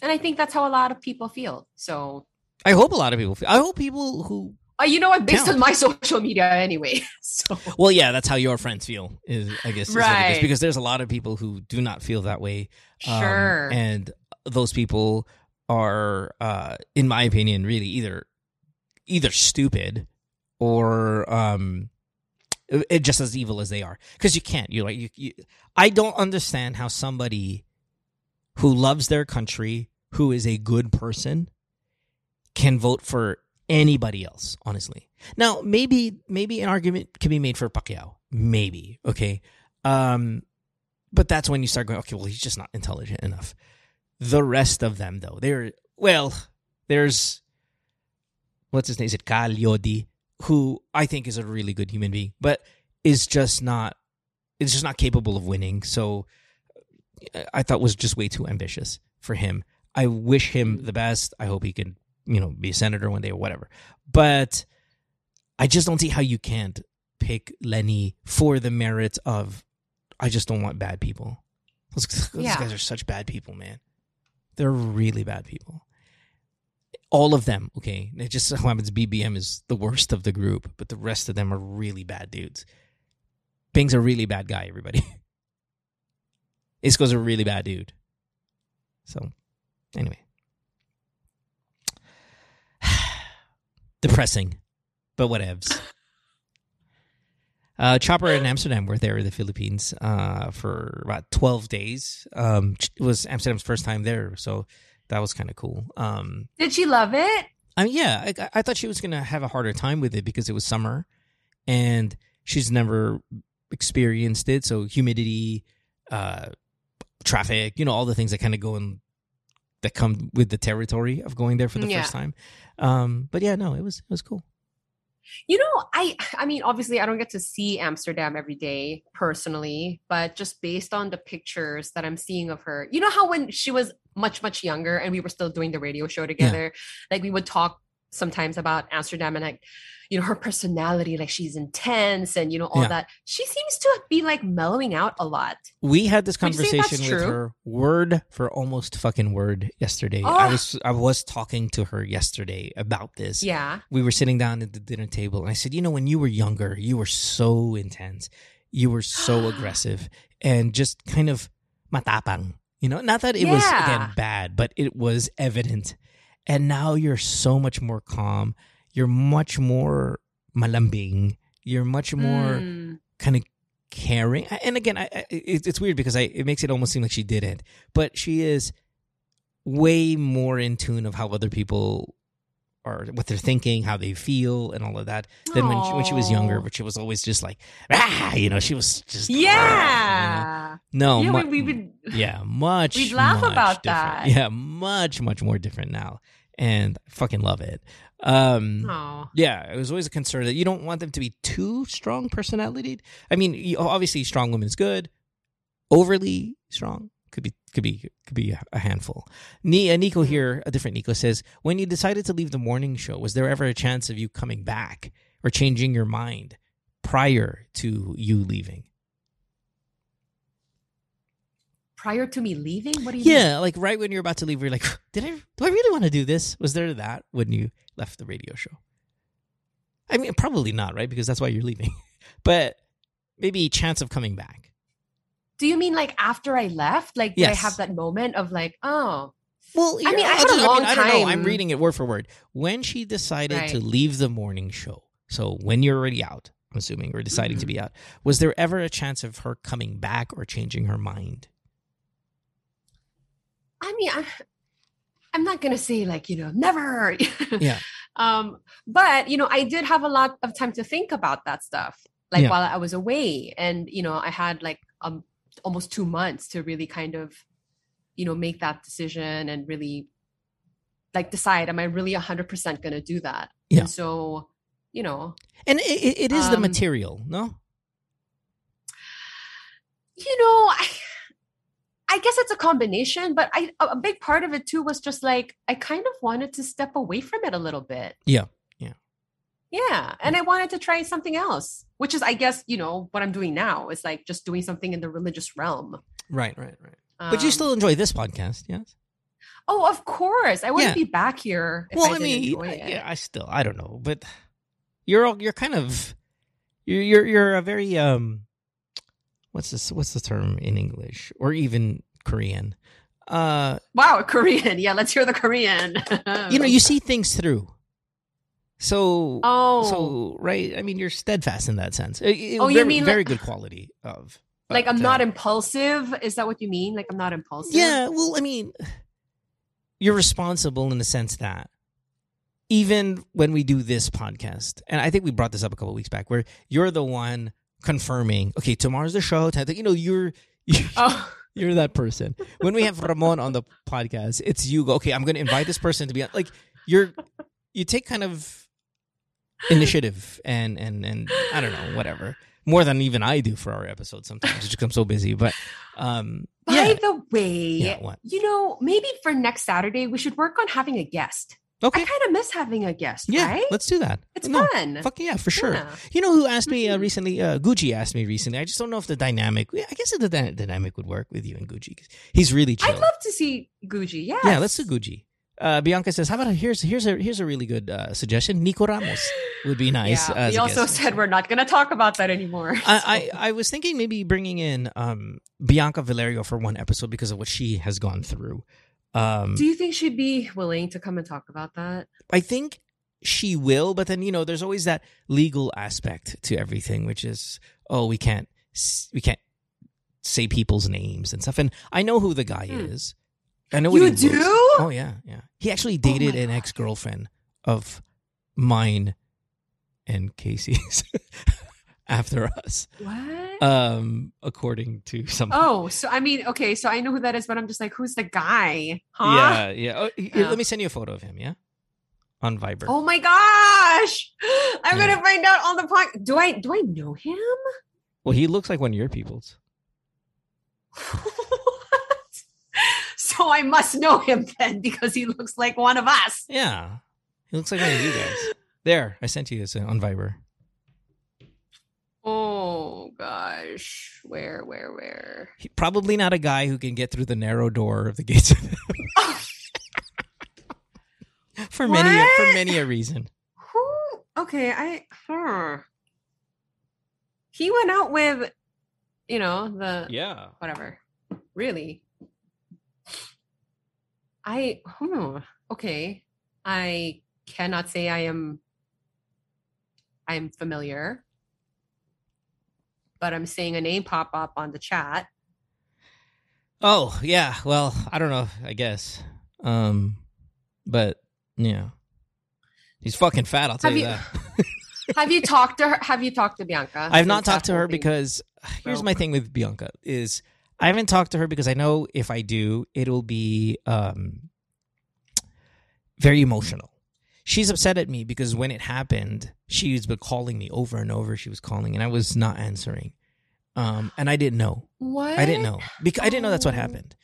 And I think that's how a lot of people feel. So, I hope a lot of people. Feel, I hope people who. Uh, you know what? Based on my social media, anyway. So, Well, yeah, that's how your friends feel. Is I guess is what it is, Right. because there's a lot of people who do not feel that way. um, Sure. and those people are, uh, in my opinion, really either either stupid or um, it, just as evil as they are. Because you can't. You like you, you. I don't understand how somebody who loves their country, who is a good person, can vote for anybody else, honestly. Now, maybe maybe an argument can be made for Pacquiao. Maybe, okay. Um but that's when you start going, okay, well, he's just not intelligent enough. The rest of them though, they're well, there's what's his name? Is it Ka Leody, who I think is a really good human being, but is just not is just not capable of winning. So I thought was just way too ambitious for him. I wish him the best. I hope he can, you know, be a senator one day or whatever. But I just don't see how you can't pick Leni for the merit of I just don't want bad people. Those, those Yeah. guys are such bad people, man. They're really bad people. All of them, okay. It just so happens BBM is the worst of the group, but the rest of them are really bad dudes. Ping's a really bad guy, everybody. Isko's a really bad dude. So, anyway. Depressing, but whatevs. Uh, Chopper and Amsterdam were there in the Philippines uh, for about 12 days. Um, it was Amsterdam's first time there, so that was kind of cool. Um, did she love it? I mean, yeah, I, I thought she was going to have a harder time with it because it was summer and she's never experienced it. So, humidity, uh, traffic, you know, all the things that kind of go in that come with the territory of going there for the Yeah. first time. Um, but yeah, no, it was it was cool. You know, I I mean, obviously I don't get to see Amsterdam every day personally, but just based on the pictures that I'm seeing of her, you know how when she was much, much younger and we were still doing the radio show together, like we would talk sometimes about Amsterdam and like, you know, her personality, like she's intense and you know, all Yeah. that. She seems to be like mellowing out a lot. We had this Would you say that's conversation with true? her word for almost fucking word yesterday. I Oh. was I was talking to her yesterday about this. Yeah. We were sitting down at the dinner table and I said, "You know, when you were younger, you were so intense. You were so aggressive and just kind of matapang. You know, not that it was again bad, but it was evident. And now you're so much more calm. You're much more malambing. You're much more Mm. kind of caring. And again, I, I, it, it's weird because I it makes it almost seem like she didn't, but she is way more in tune of how other people are, what they're thinking, how they feel, and all of that than when she, when she was younger. But she was always just like, ah, you know, she was just Yeah. no, yeah, mu- we, we would yeah, much. We'd laugh much about different. that. Yeah, much, much more different now, and I fucking love it. Um, Aw. yeah, it was always a concern that you don't want them to be too strong personality. I mean, you- obviously, strong women's good. Overly strong could be could be could be a handful. Uh, Nico here, a different Nico says, when you decided to leave the morning show, was there ever a chance of you coming back or changing your mind prior to you leaving? Prior to me leaving? What do you mean? Yeah, like right when you're about to leave, you're like, did I do I really want to do this? Was there that when you left the radio show? I mean, probably not, right? Because that's why you're leaving. But maybe chance of coming back. Do you mean like after I left? Like, did I have that moment of like, oh, Well, I mean, I had just- a long I don't know. I'm reading it word for word. When she decided to leave the morning show, so when you're already out, I'm assuming, or deciding Mm-hmm. to be out, was there ever a chance of her coming back or changing her mind? I mean, I, I'm not gonna say like you know never. Yeah. um, but you know, I did have a lot of time to think about that stuff, like Yeah. while I was away, and you know, I had like um almost two months to really kind of you know, make that decision and really like decide, am I really 100% going to do that? Yeah. And so, you know, And it, it- is the Um, material, no? you know, I, I guess it's a combination, but I a big part of it too was just like I kind of wanted to step away from it a little bit. Yeah. Yeah. Yeah, and I wanted to try something else, which is I guess, you know, what I'm doing now is like just doing something in the religious realm. Right, right, right. but you Um, still enjoy this podcast, yes? Oh, of course. I wouldn't Yeah. be back here if well, I, I, didn't mean, enjoy it. yeah, I still, I don't know, but you're all, you're kind of, you're, you're, you're a very, um, what's this, what's the term in English or even Korean? Uh, Wow, Korean. Yeah, let's hear the Korean. you know, you see things through. So, Oh. so right. I mean, you're steadfast in that sense. Uh, uh, Oh, you very, mean very like- good quality of. like I'm not uh, impulsive. Is that what you mean? Like I'm not impulsive? Yeah, well, I mean, you're responsible in the sense that even when we do this podcast, and I think we brought this up a couple weeks back, where you're the one confirming, okay, tomorrow's the show. You know, you're you're, Oh. You're that person. When we have Ramon on the podcast, it's you go, okay, I'm going to invite this person to be on. Like you're, you take kind of initiative and and and I don't know, whatever. More than even I do for our episodes sometimes. I'm so busy, but um, By yeah. the way, Yeah, you know, maybe for next Saturday we should work on having a guest. Okay. I kind of miss having a guest, Yeah, right? let's do that. It's No, fun. Fuck yeah, for sure. Yeah. You know who asked me uh, recently? Uh, Gucci asked me recently. I just don't know if the dynamic. I guess the dy- dynamic would work with you and Gucci. He's really chill. I'd love to see Gucci. Yes. Yeah, let's do Gucci. Uh, Bianca says, "How about a, here's here's a here's a really good uh, suggestion. Nico Ramos would be nice." Yeah, we also said we're not going to talk about that anymore. I, I I was thinking maybe bringing in um, Bianca Valerio for one episode because of what she has gone through. Um, Do you think she'd be willing to come and talk about that? I think she will, but then you know, there's always that legal aspect to everything, which is oh, we can't we can't say people's names and stuff. And I know who the guy Hmm. is. I know You do? looks- Oh yeah, yeah. He actually dated an ex girlfriend of mine and Casey's after us. What? Um, according to some. Oh, so I mean, okay, so I know who that is, but I'm just like, who's the guy? Huh? Yeah, yeah. Oh, Yeah. Let me send you a photo of him. Yeah, on Viber. Oh my gosh! I'm Yeah. gonna find out on the podcast. Do I do I know him? Well, he looks like one of your people's. So I must know him then because he looks like one of us. Yeah. He looks like one of you guys. There, I sent you this uh, on Viber. Gosh, where, where, where? He, probably not a guy who can get through the narrow door of the gates of for many a, for many a reason. Who? Okay, I. Huh. He went out with, you know, the Yeah. whatever. Really? I. Hmm. Okay. I cannot say I am. I'm familiar, but I'm seeing a name pop up on the chat. Oh, yeah. Well, I don't know, I guess. Um but yeah. He's fucking fat, I'll tell Have you, you- that. Have you talked to her? Have you talked to Bianca? I've not talked to her because here's broke? my thing with Bianca is I haven't talked to her because I know if I do, it'll be um very emotional. She's upset at me because when it happened, she's been calling me over and over. She was calling and I was not answering. Um and I didn't know. What? I didn't know. Because I didn't know that's what happened.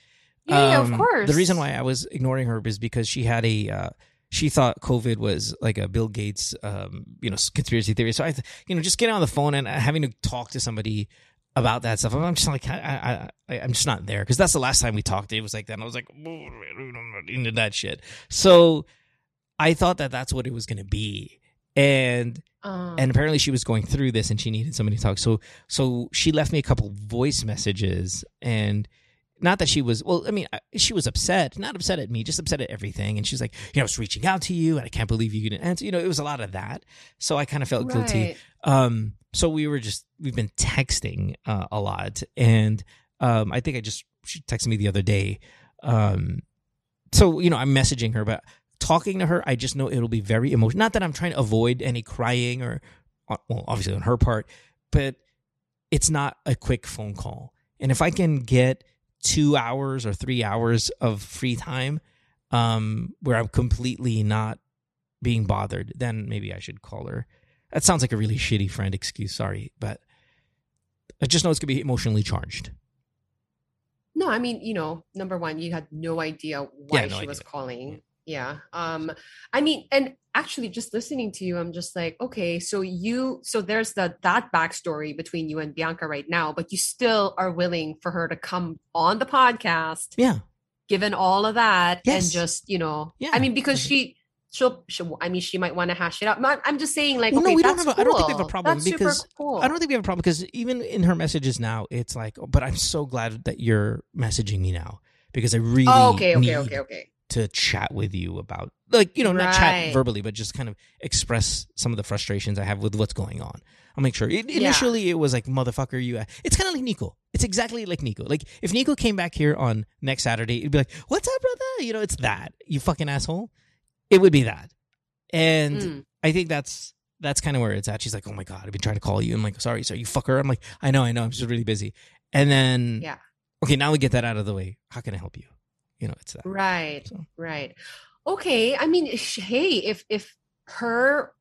Yeah, yeah, of Um, course. The reason why I was ignoring her is because she had a uh, she thought COVID was like a Bill Gates um, you know conspiracy theory. So I you know just getting on the phone and having to talk to somebody about that stuff. I'm just like I, I, I I'm just not there because that's the last time we talked. It was like that. And I was like "Oh, into that shit. So I thought that that's what it was going to be, and Um, and apparently she was going through this and she needed somebody to talk. So so she left me a couple voice messages and not that she was well i mean she was upset not upset at me just upset at everything. And she's like you know i was reaching out to you and i can't believe you didn't answer you know it was a lot of that. So i kind of felt guilty. Um so we were just we've been texting uh, a lot. And um i think i just she texted me the other day. Um so you know i'm messaging her but talking to her i just know it'll be very emotional not that i'm trying to avoid any crying or uh, well obviously on her part but it's not a quick phone call and if i can get two hours or three hours of free time um, where I'm completely not being bothered, then maybe I should call her. That sounds like a really shitty friend excuse. Sorry, but I just know it's gonna be emotionally charged. No, I mean, you know, number one, you had no idea why Yeah, no she was idea. calling. Yeah. Um, I mean, and actually just listening to you, I'm just like, okay, so you so there's the that backstory between you and Bianca right now, but you still are willing for her to come on the podcast, Yeah, given all of that, Yes. and just, you know, Yeah. I mean, because she she'll, she'll I mean, she might want to hash it out. I'm, just saying, like, Well, okay, no, we don't have. A, I don't think we have a problem That's because cool. I don't think we have a problem because even in her messages now, it's like, oh, but I'm so glad that you're messaging me now because I really Oh, okay, okay, okay, okay. To chat with you about like you know not Right. chat verbally but just kind of express some of the frustrations I have with what's going on. I'll make sure. It, Yeah. Initially, it was like motherfucker, you. It's kind of like Nico. It's exactly like Nico. Like if Nico came back here on next Saturday, it'd be like, "What's up, brother?" You know, it's that you fucking asshole. It would be that, and Mm. I think that's that's kind of where it's at. She's like, "Oh my god, I've been trying to call you." I'm like, "Sorry, sorry, you fucker." I'm like, "I know, I know. I'm just really busy." And then, Yeah. okay, now we get that out of the way. How can I help you? You know, it's that. Right. So. Right. Okay. I mean, hey, if if her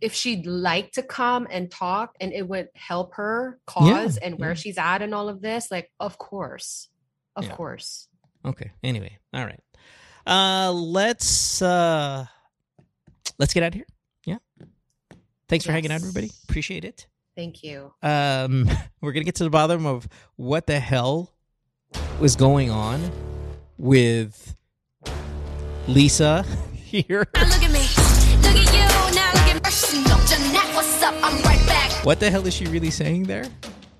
if she'd like to come and talk and it would help her cause and where yeah. she's at and all of this, like of course. Of Yeah. course. Okay. Anyway, all right. Uh let's uh let's get out of here. Yeah. Thanks for hanging out, everybody. Appreciate it. Thank you. Um we're gonna get to the bottom of what the hell was going on with Lisa here. Now look at me, look at you, now look at me. Jeanette, what's up? I'm right back. What the hell is she really saying there?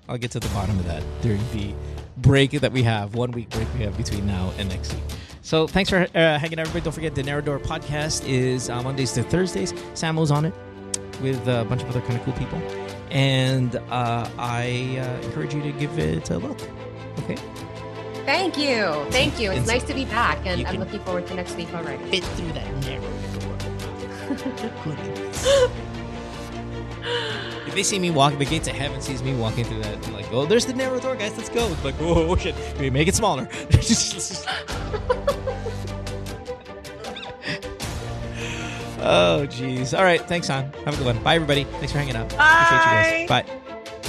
I'll get to the bottom of that during the break that we have, one week break we have between now and next week. So thanks for uh, hanging out, everybody. Don't forget the Narrador podcast is uh, Mondays to Thursdays. Sam Oh's on it with a bunch of other kind of cool people. And uh, I uh, encourage you to give it a look. Okay? Thank you. Thank you. It's And so- nice to be back and I'm looking forward to next week already. Fit through that narrow door. If they see me walking, the gates of heaven sees me walking through that, and like, oh, there's the narrow door, guys. Let's go. It's like, oh, oh shit. We make it smaller. oh, jeez. All right. Thanks, hon. Have a good one. Bye, everybody. Thanks for hanging out. Appreciate you guys. Bye.